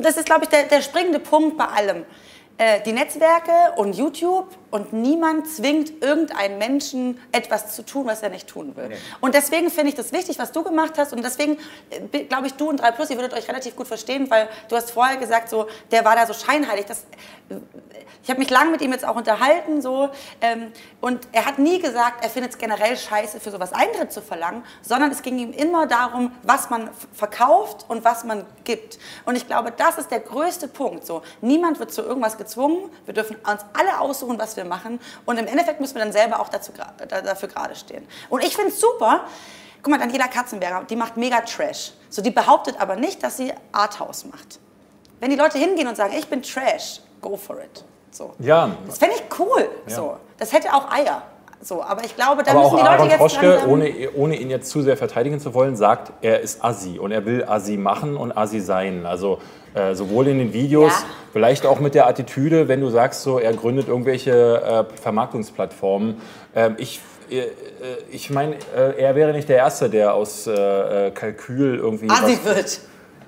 C: das ist, glaube ich, der, der springende Punkt bei allem. Äh, die Netzwerke und YouTube Und niemand zwingt irgendeinen Menschen, etwas zu tun, was er nicht tun will. Und deswegen finde ich das wichtig, was du gemacht hast. Und deswegen äh, glaube ich, du und 3 Plus, ihr würdet euch relativ gut verstehen, weil du hast vorher gesagt, so, der war da so scheinheilig. Das, ich habe mich lange mit ihm jetzt auch unterhalten, so, ähm, und er hat nie gesagt, er findet es generell scheiße, für sowas Eintritt zu verlangen, sondern es ging ihm immer darum, was man verkauft und was man gibt. Und ich glaube, das ist der größte Punkt. So, niemand wird zu irgendwas gezwungen. Wir dürfen uns alle aussuchen, was wir machen. Und im Endeffekt müssen wir dann selber auch dazu, dafür gerade stehen. Und ich finde es super. Guck mal, Daniela Katzenberger, die macht mega Trash. So, die behauptet aber nicht, dass sie Arthouse macht. Wenn die Leute hingehen und sagen, ich bin Trash, go for it. So.
A: Ja,
C: Das fände ich cool. So. Das hätte auch Eier. So. Aber ich glaube, da
A: aber
C: müssen
A: auch
C: die Leute
A: Aaron
C: jetzt
A: Troschke, ohne, ohne ihn jetzt zu sehr verteidigen zu wollen, sagt, er ist Assi und er will Assi machen und Assi sein. Also äh, sowohl in den Videos,
C: Ja.
A: vielleicht auch mit der Attitüde, wenn du sagst, so er gründet irgendwelche äh, Vermarktungsplattformen. Ähm, ich äh, äh, ich meine, äh, er wäre nicht der Erste, der aus äh, Kalkül irgendwie.
C: Assi wird.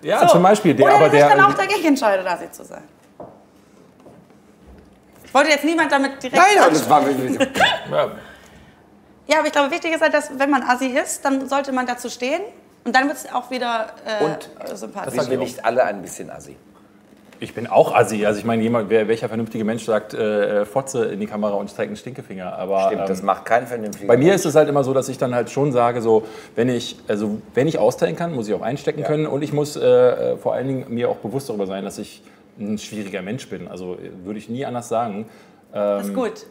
A: Ja,
C: So.
A: zum Beispiel. Der,
C: Oder
A: aber
C: sich
A: der,
C: dann auch dagegen entscheidet, Assi zu sein. Ich wollte jetzt niemand damit direkt
D: Nein, aber das war
A: ja,
C: Ja, aber ich glaube, wichtig ist halt, dass wenn man Assi ist, dann sollte man dazu stehen. Und dann wird es auch wieder äh,
D: Und
C: sympathisch.
D: sind wir nicht alle ein bisschen assi?
A: Ich bin auch Assi. Also ich meine, jemand, wer, welcher vernünftige Mensch sagt äh, Fotze in die Kamera und zeigt einen Stinkefinger. Aber
D: Stimmt, das
A: ähm,
D: macht kein vernünftiger
A: bei mir
D: Mensch.
A: ist es halt immer so, dass ich dann halt schon sage, so wenn ich also wenn ich austeilen kann, muss ich auch einstecken
D: Ja.
A: können und ich muss äh, vor allen Dingen mir auch bewusst darüber sein, dass ich ein schwieriger Mensch bin. Also äh, würde ich nie anders sagen.
C: das ist gut.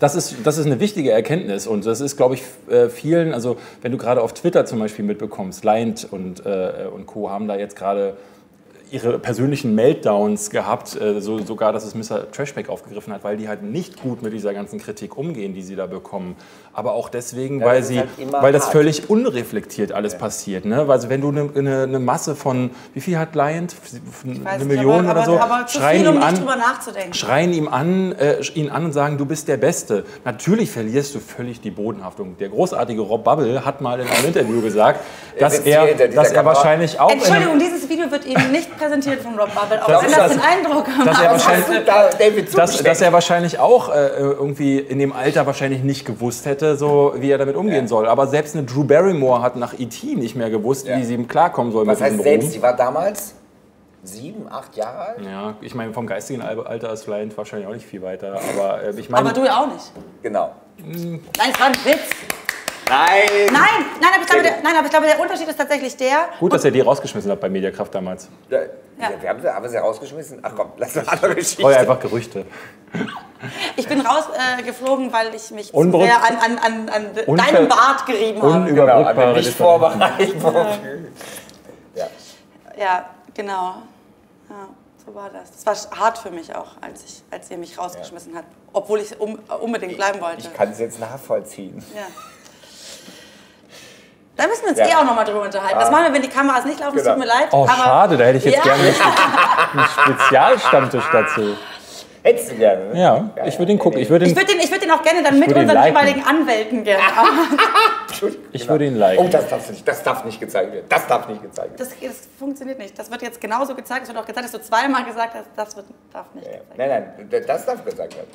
A: Das ist, das ist eine wichtige Erkenntnis und das ist, glaube ich, äh, vielen, also wenn du gerade auf Twitter zum Beispiel mitbekommst, Lind und, äh, und Co. haben da jetzt gerade ihre persönlichen Meltdowns gehabt, äh, so, sogar, dass es Mr. Trashback aufgegriffen hat, weil die halt nicht gut mit dieser ganzen Kritik umgehen, die sie da bekommen. Aber auch deswegen,
D: Ja,
A: weil, sie,
D: halt
A: weil das
D: hart.
A: völlig unreflektiert alles passiert. Ne? Also wenn du eine, eine, eine Masse von, wie viel hat
C: weiß
A: Eine Million
C: aber,
A: oder so?
C: Aber, aber
A: schreien
C: viel, um
A: ihm an, schreien ihm an, äh, ihn an und sagen, du bist der Beste. Natürlich verlierst du völlig die Bodenhaftung. Der großartige Rob Bubble hat mal in einem Interview gesagt, dass er, dass er wahrscheinlich auch
C: Entschuldigung, dieses Video wird Ihnen nicht präsentiert von Rob Bubble, auch
A: Das
C: wenn das den Eindruck
A: dass er wahrscheinlich-
D: da David
A: dass, dass er wahrscheinlich auch äh, irgendwie in dem Alter wahrscheinlich nicht gewusst hätte, so wie er damit umgehen soll. Aber selbst eine Drew Barrymore hat nach E.T. nicht mehr gewusst,
D: Ja.
A: wie sie ihm klarkommen soll
D: Was
A: mit
D: heißt
A: diesem
D: selbst?
A: Ruhm.
D: Die war damals sieben, acht Jahre alt?
A: Ja, ich meine, vom geistigen Al- Alter ist Lind wahrscheinlich auch nicht viel weiter. Aber äh, ich meine,
C: Aber du ja auch nicht.
D: Genau.
C: Nein, es war ein Witz.
D: Nein!
C: Nein, nein, aber ich glaube, der, nein, aber ich glaube, der Unterschied ist tatsächlich der.
A: gut, dass er die rausgeschmissen hat bei Mediakraft damals.
D: Ja.
C: Ja.
D: Wir haben sie, haben wir sie rausgeschmissen? Ach komm, lass uns andere Geschichte.
A: Vorher einfach Gerüchte.
C: Ich bin rausgeflogen, äh, weil ich mich zu
A: Unberührt-
C: sehr an, an, an, an deinem Bart gerieben habe.
A: Unüber-
D: Genau, aber nicht vorbereitet. Ja.
C: Ja, genau. Ja, so war das. Das war hart für mich auch, als, ich, als ihr mich rausgeschmissen habt. Obwohl ich um, unbedingt bleiben wollte.
D: Ich kann es jetzt nachvollziehen.
C: Ja. Da müssen wir uns
D: Ja.
C: eh auch nochmal drüber unterhalten. Das machen wir, wenn die Kameras nicht laufen. Es
D: Genau.
C: tut mir leid.
A: Oh,
C: aber
A: schade, da hätte ich jetzt
C: Ja.
A: gerne einen Spe- einen Spezialstammtisch dazu.
D: Hättest du gerne, ne?
A: Ja, ich würde ihn gucken. Ich würde
C: Ich
A: ihn,
C: würde den, ich würd den auch gerne dann mit unseren
A: liken.
C: jeweiligen Anwälten gerne.
A: Ich würde ihn liken.
D: Oh, das darf nicht, das darf nicht gezeigt werden. Das darf nicht gezeigt werden.
C: das, das funktioniert nicht. Das wird jetzt genauso gezeigt. Es wird auch gezeigt, dass du zweimal gesagt hast, das wird, darf nicht
D: Ja.
C: gezeigt
D: Nein, nein, das darf gezeigt werden.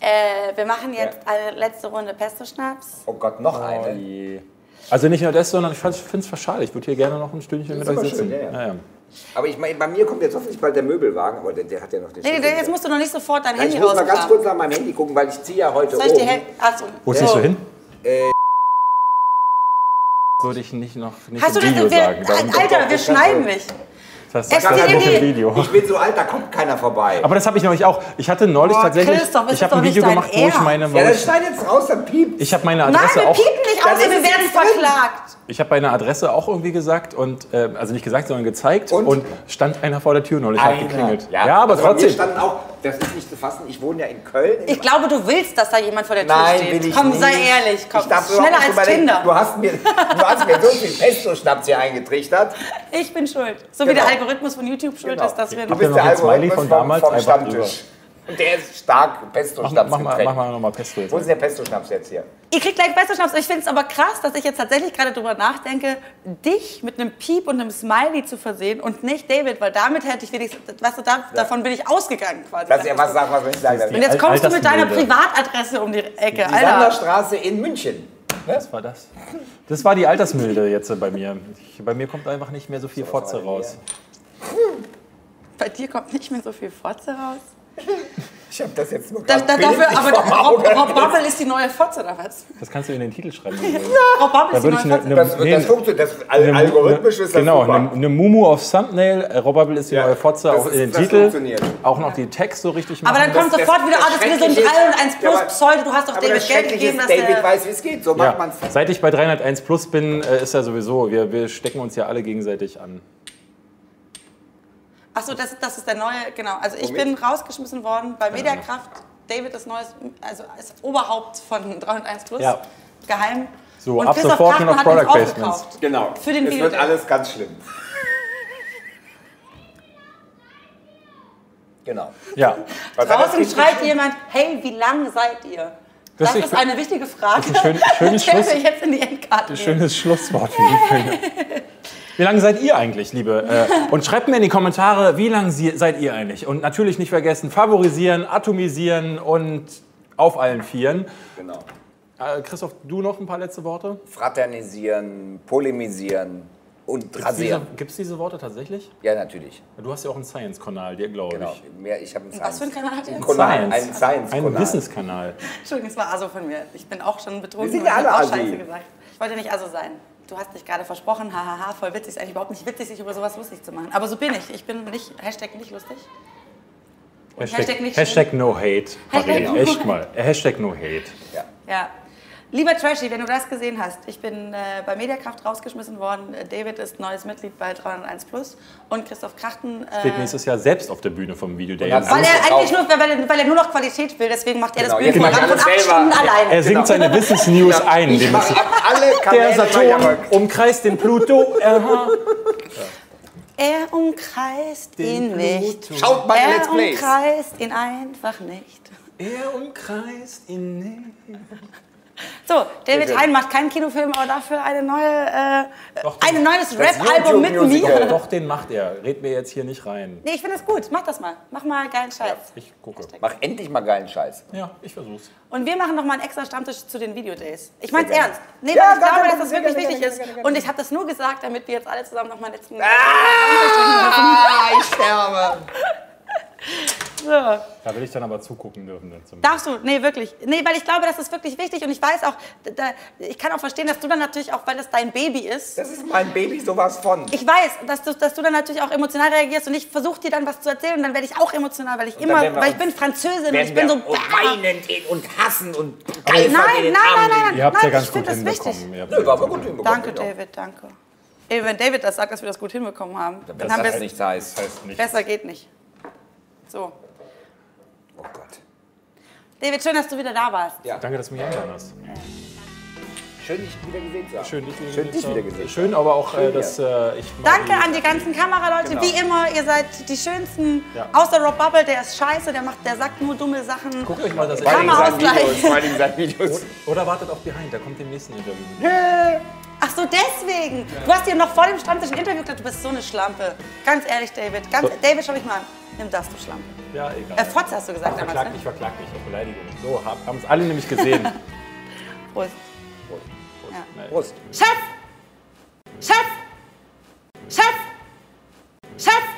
C: Äh, wir machen jetzt eine letzte Runde Pesto-Schnaps.
D: Oh Gott, noch
A: Oh
D: eine.
A: je. Also nicht nur das, sondern ich finde es schade. Ich würde hier gerne noch ein Stündchen mit euch sitzen.
D: schön, ja, ja.
A: Ja, ja.
D: Aber ich meine, bei mir kommt jetzt hoffentlich bald der Möbelwagen, aber der, der hat ja noch den
C: Nee,
D: Schlüssel
C: jetzt musst du noch nicht sofort dein
D: Nein,
C: Handy
D: Ich muss mal ganz kurz nach meinem Handy gucken, weil ich ziehe ja heute
C: Soll ich
D: um.
C: die. Achso.
A: Wo ziehst du hin?
D: Äh.
A: Würde ich nicht noch nicht
C: Hast du
A: im
C: das...
A: Video
C: Wir,
A: sagen. Darum-
C: Alter, wir schneiden
D: du-
C: mich.
A: Das das ist
C: in
A: nicht
C: die-
A: im Video.
D: Ich bin so alt, da kommt keiner vorbei.
A: Aber das habe ich nämlich auch. Ich hatte neulich
C: Boah,
A: tatsächlich.
C: Christoph, ist
A: ich
C: das
A: habe ein Video gemacht, wo ich meine.
D: Ja,
A: ich,
D: schneid jetzt raus, dann piept.
A: ich habe meine
C: Nein,
A: Adresse
C: wir
A: auch.
C: piepen nicht aus, wir werden verklagt.
A: Ich habe meine Adresse auch irgendwie gesagt und äh, also nicht gesagt, sondern gezeigt und,
D: Und?
A: stand einer vor der Tür neulich hat
D: Einer.
A: geklingelt. Ja, aber
D: also bei
A: trotzdem.
D: standen auch, das ist nicht zu fassen, ich wohne ja in Köln.
C: Ich glaube, du willst, dass da jemand vor der Tür
D: Nein,
C: steht.
D: will ich
C: komm,
D: nicht.
C: sei ehrlich. Komm,
D: ich darf
C: schneller als. Tinder.
D: Du hast mir, du hast mir so viel Pesto-Schnaps hier eingetrichtert.
C: Ich bin schuld. So wie der
D: Genau.
C: Algorithmus von YouTube schuld
D: Genau.
C: ist, dass wir...
D: Du
A: ja
D: bist der Algorithmus
A: von damals
D: vom
A: einfach
D: Stammtisch. Und der ist stark
A: Mach,
D: Pesto-Schnaps
A: mach, mal,
D: getränkt.
A: mach mal nochmal Pesto jetzt.
D: Wo ist der Pesto-Schnaps jetzt hier?
C: Ihr kriegt gleich beste Schnaps. Ich finde es aber krass, dass ich jetzt tatsächlich gerade drüber nachdenke, dich mit einem Piep und einem Smiley zu versehen und nicht David, weil damit hätte ich wenigstens, weißt du, da, davon bin ich ausgegangen quasi.
D: Dass er was sagt, was nicht sagen darf.
C: und jetzt kommst du mit deiner. Privatadresse um die Ecke,
D: Die
C: Alter.
D: Sanderstraße in München.
A: Was war das? Das war die Altersmilde jetzt bei mir. Ich, bei mir kommt einfach nicht mehr so viel Fotze raus.
C: Bei dir kommt nicht mehr so viel Fotze raus.
D: Ich habe das jetzt nur
C: Da, da, dafür, aber Rob. Rob Bubble ist die neue Fotze, oder was?
A: Das kannst du in den Titel schreiben.
C: Rob Bubble ist die neue Fotze.
A: eine,
D: Das,
A: nee,
D: das funktioniert, das
A: eine-
D: algorithmisch ist das
A: Genau, eine, eine Mumu auf Thumbnail, äh, Robbable ist die
D: Ja,
A: neue Fotze, auch
D: ist-
A: in den
D: das
A: Titel.
D: funktioniert.
A: Auch noch die Text so richtig
C: Aber
A: machen.
C: dann kommt
D: Das-
C: sofort
D: das-
C: wieder,
D: das
C: ah, das ist wieder so ein
D: Schreckliche
C: 3 und
D: ist-
C: 1
D: Ja,
C: plus
D: aber-
C: Pseudo, du hast doch
D: Aber
C: David
D: das
C: Geld gegeben,
D: ist,
C: dass
D: David
C: der...
D: weiß, wie es geht. So macht
A: ja,
D: man es.
A: seit ich bei 301 Plus bin, äh, ist ja sowieso, wir, wir stecken uns ja alle gegenseitig an.
C: Achso, das, das ist der neue, genau. Also ich
D: Womit?
C: bin rausgeschmissen worden bei Mediakraft. David ist neues, also ist Oberhaupt von 301 Plus.
A: Ja.
C: Geheim.
A: So,
C: Und
A: ab
C: Christoph
A: sofort
C: Krachten
A: nur noch Product Placements.
C: aufgekauft.
D: Genau.
C: Für den
D: es
C: Video.
D: wird alles ganz schlimm. Genau.
A: Ja,
C: Draußen schreit jemand, hey, wie lang seid ihr? Das,
A: Das ist-
C: eine wichtige Frage.
A: Das ist ein schön- schönes Schluss-
C: jetzt in die Endkarte nehmen.
A: schönes Schlusswort für die Filme. Wie lange seid ihr eigentlich, liebe? Äh, und schreibt mir in die Kommentare, wie lange sie, seid ihr eigentlich? Und natürlich nicht vergessen, favorisieren, atomisieren und auf allen Vieren.
D: Genau.
A: Äh, Christoph, du noch ein paar letzte Worte?
D: Fraternisieren, polemisieren und
A: Gibt es diese,
D: rasieren.
A: gibt's diese Worte tatsächlich?
D: Ja, natürlich.
A: Du hast ja auch einen Science-Kanal, dir glaube
D: Genau.
A: ich.
D: Mehr, ich habe einen
C: Was für ein Kanal hat ihr?
D: Einen Kanal,
A: Science.
D: einen Science
A: Ein
D: Kanal.
A: Wissenskanal.
C: Entschuldigung, es war Aso von mir. Ich bin auch schon betrunken.
D: Wir sind ja
C: ich
D: alle Assi.
C: Scheiße gesagt. Ich wollte nicht Aso sein. Du hast dich gerade versprochen, hahaha, voll witzig. Ist eigentlich überhaupt nicht witzig, sich über sowas lustig zu machen. Aber so bin ich. Ich bin nicht, Hashtag nicht lustig. Und
A: Hashtag,
C: nicht
A: Hashtag no hate.
C: Hashtag no
A: echt
C: hate.
A: mal. Hashtag no hate.
D: Ja.
C: Ja. Lieber Trashy, wenn du das gesehen hast, ich bin äh, bei Mediakraft rausgeschmissen worden. David ist neues Mitglied bei 301 Plus und Christoph Krachten. Äh,
A: Steht nächstes Jahr selbst auf der Bühne vom Video Day.
C: weil er eigentlich nur, weil er, weil er nur noch Qualität will, deswegen macht er
D: Genau,
C: das Bühnenprogramm von acht. Stunden alleine.
A: Er singt
D: Genau.
A: seine Wissensnews ein.
D: Ich alle
A: der
D: Kanäle
A: Saturn
D: Saturn.
A: umkreist den Pluto. Aha.
C: Er umkreist ihn nicht.
D: Schaut mal
C: Er
D: Let's Plays.
C: umkreist ihn einfach nicht.
A: Er umkreist ihn nicht.
C: So, David. Hein macht keinen Kinofilm, aber dafür eine neue, äh,
A: Doch,
C: ein neues Rap-Album mit mir.
A: Doch, den macht er. Red mir jetzt hier nicht rein.
C: Nee, ich finde das gut. Mach das mal. Mach mal geilen Scheiß.
A: Ich gucke.
D: Mach endlich mal geilen Scheiß.
A: Ja, ich versuch's.
C: Und wir machen noch mal einen extra Stammtisch zu den Videodays. Ich meine es
D: gerne.
C: ernst. Nee,
D: Ja,
C: weil ich glaube, dass das wirklich
D: Gerne,
C: wichtig
D: gerne,
C: ist.
D: gerne, gerne.
C: Und ich habe das nur gesagt, damit wir jetzt alle zusammen noch mal letzten.
D: Ah, ich sterbe.
C: So.
A: Da will ich dann aber zugucken dürfen. Dann zum
C: Darfst du? Nee, wirklich. Nee, weil ich glaube, das ist wirklich wichtig. Und ich weiß auch, da, ich kann auch verstehen, dass du dann natürlich auch, weil das dein Baby ist,
D: Das ist mein Baby sowas von.
C: ich weiß, dass du, dass du dann natürlich auch emotional reagierst und ich versuche dir dann was zu erzählen und dann werde ich auch emotional, weil ich
D: dann
C: immer, weil ich bin Französin und ich bin so.
D: und weinend und hassen und
C: Nein,
D: in
C: nein, nein, nein, nein.
A: Ihr habt ja
C: ich
A: ganz
C: find
A: gut
C: das wichtig.
A: hinbekommen. Habt
D: Nö,
A: ja
D: war aber
A: gut
D: hinbekommen.
C: Danke,
D: ja.
C: David, danke. Ey, wenn David das sagt, dass wir das gut hinbekommen haben, dann
D: Das
C: haben wir
D: heißt.
A: Nicht.
C: Besser geht nicht. So.
D: Oh Gott.
C: David, schön, dass du wieder da warst.
D: Ja.
A: Danke, dass du mich eingeladen hast.
D: Schön, dich wieder gesehen zu haben.
A: Schön, dich wieder,
D: Schön,
A: gesehen
D: dich
A: zu haben.
D: wieder gesehen zu
A: Schön, aber auch, äh,
D: Schön,
A: dass äh, ich.
C: Danke
A: die-
C: an die ganzen Kameraleute.
D: Genau.
C: Wie immer, ihr seid die schönsten.
A: Ja.
C: Außer Rob Bubble, der ist scheiße, der, macht, der sagt nur dumme Sachen.
A: Guckt euch mal das
D: Vor allen Dingen
C: Kamera
D: seine
C: ausgleich.
D: Videos. Vor Videos.
A: Oder wartet auf Behind, da kommt im nächsten Interview.
C: Ach so, deswegen. Du hast dir noch vor dem Stammtisch ein Interview gesagt, du bist so eine Schlampe. Ganz ehrlich, David. Ganz,
A: So.
C: David, schau mich mal an. Nimm das, du Schlampe.
A: Ja, egal.
C: Äh, Fotze hast du gesagt ich damals,
A: verklag
C: ne?
A: dich, verklag dich auf Beleidigung. So, haben es alle nämlich gesehen.
C: Prost.
D: Prost. Prost.
C: Ja. Nein.
D: Prost.
C: Chef! Chef! Chef! Chef!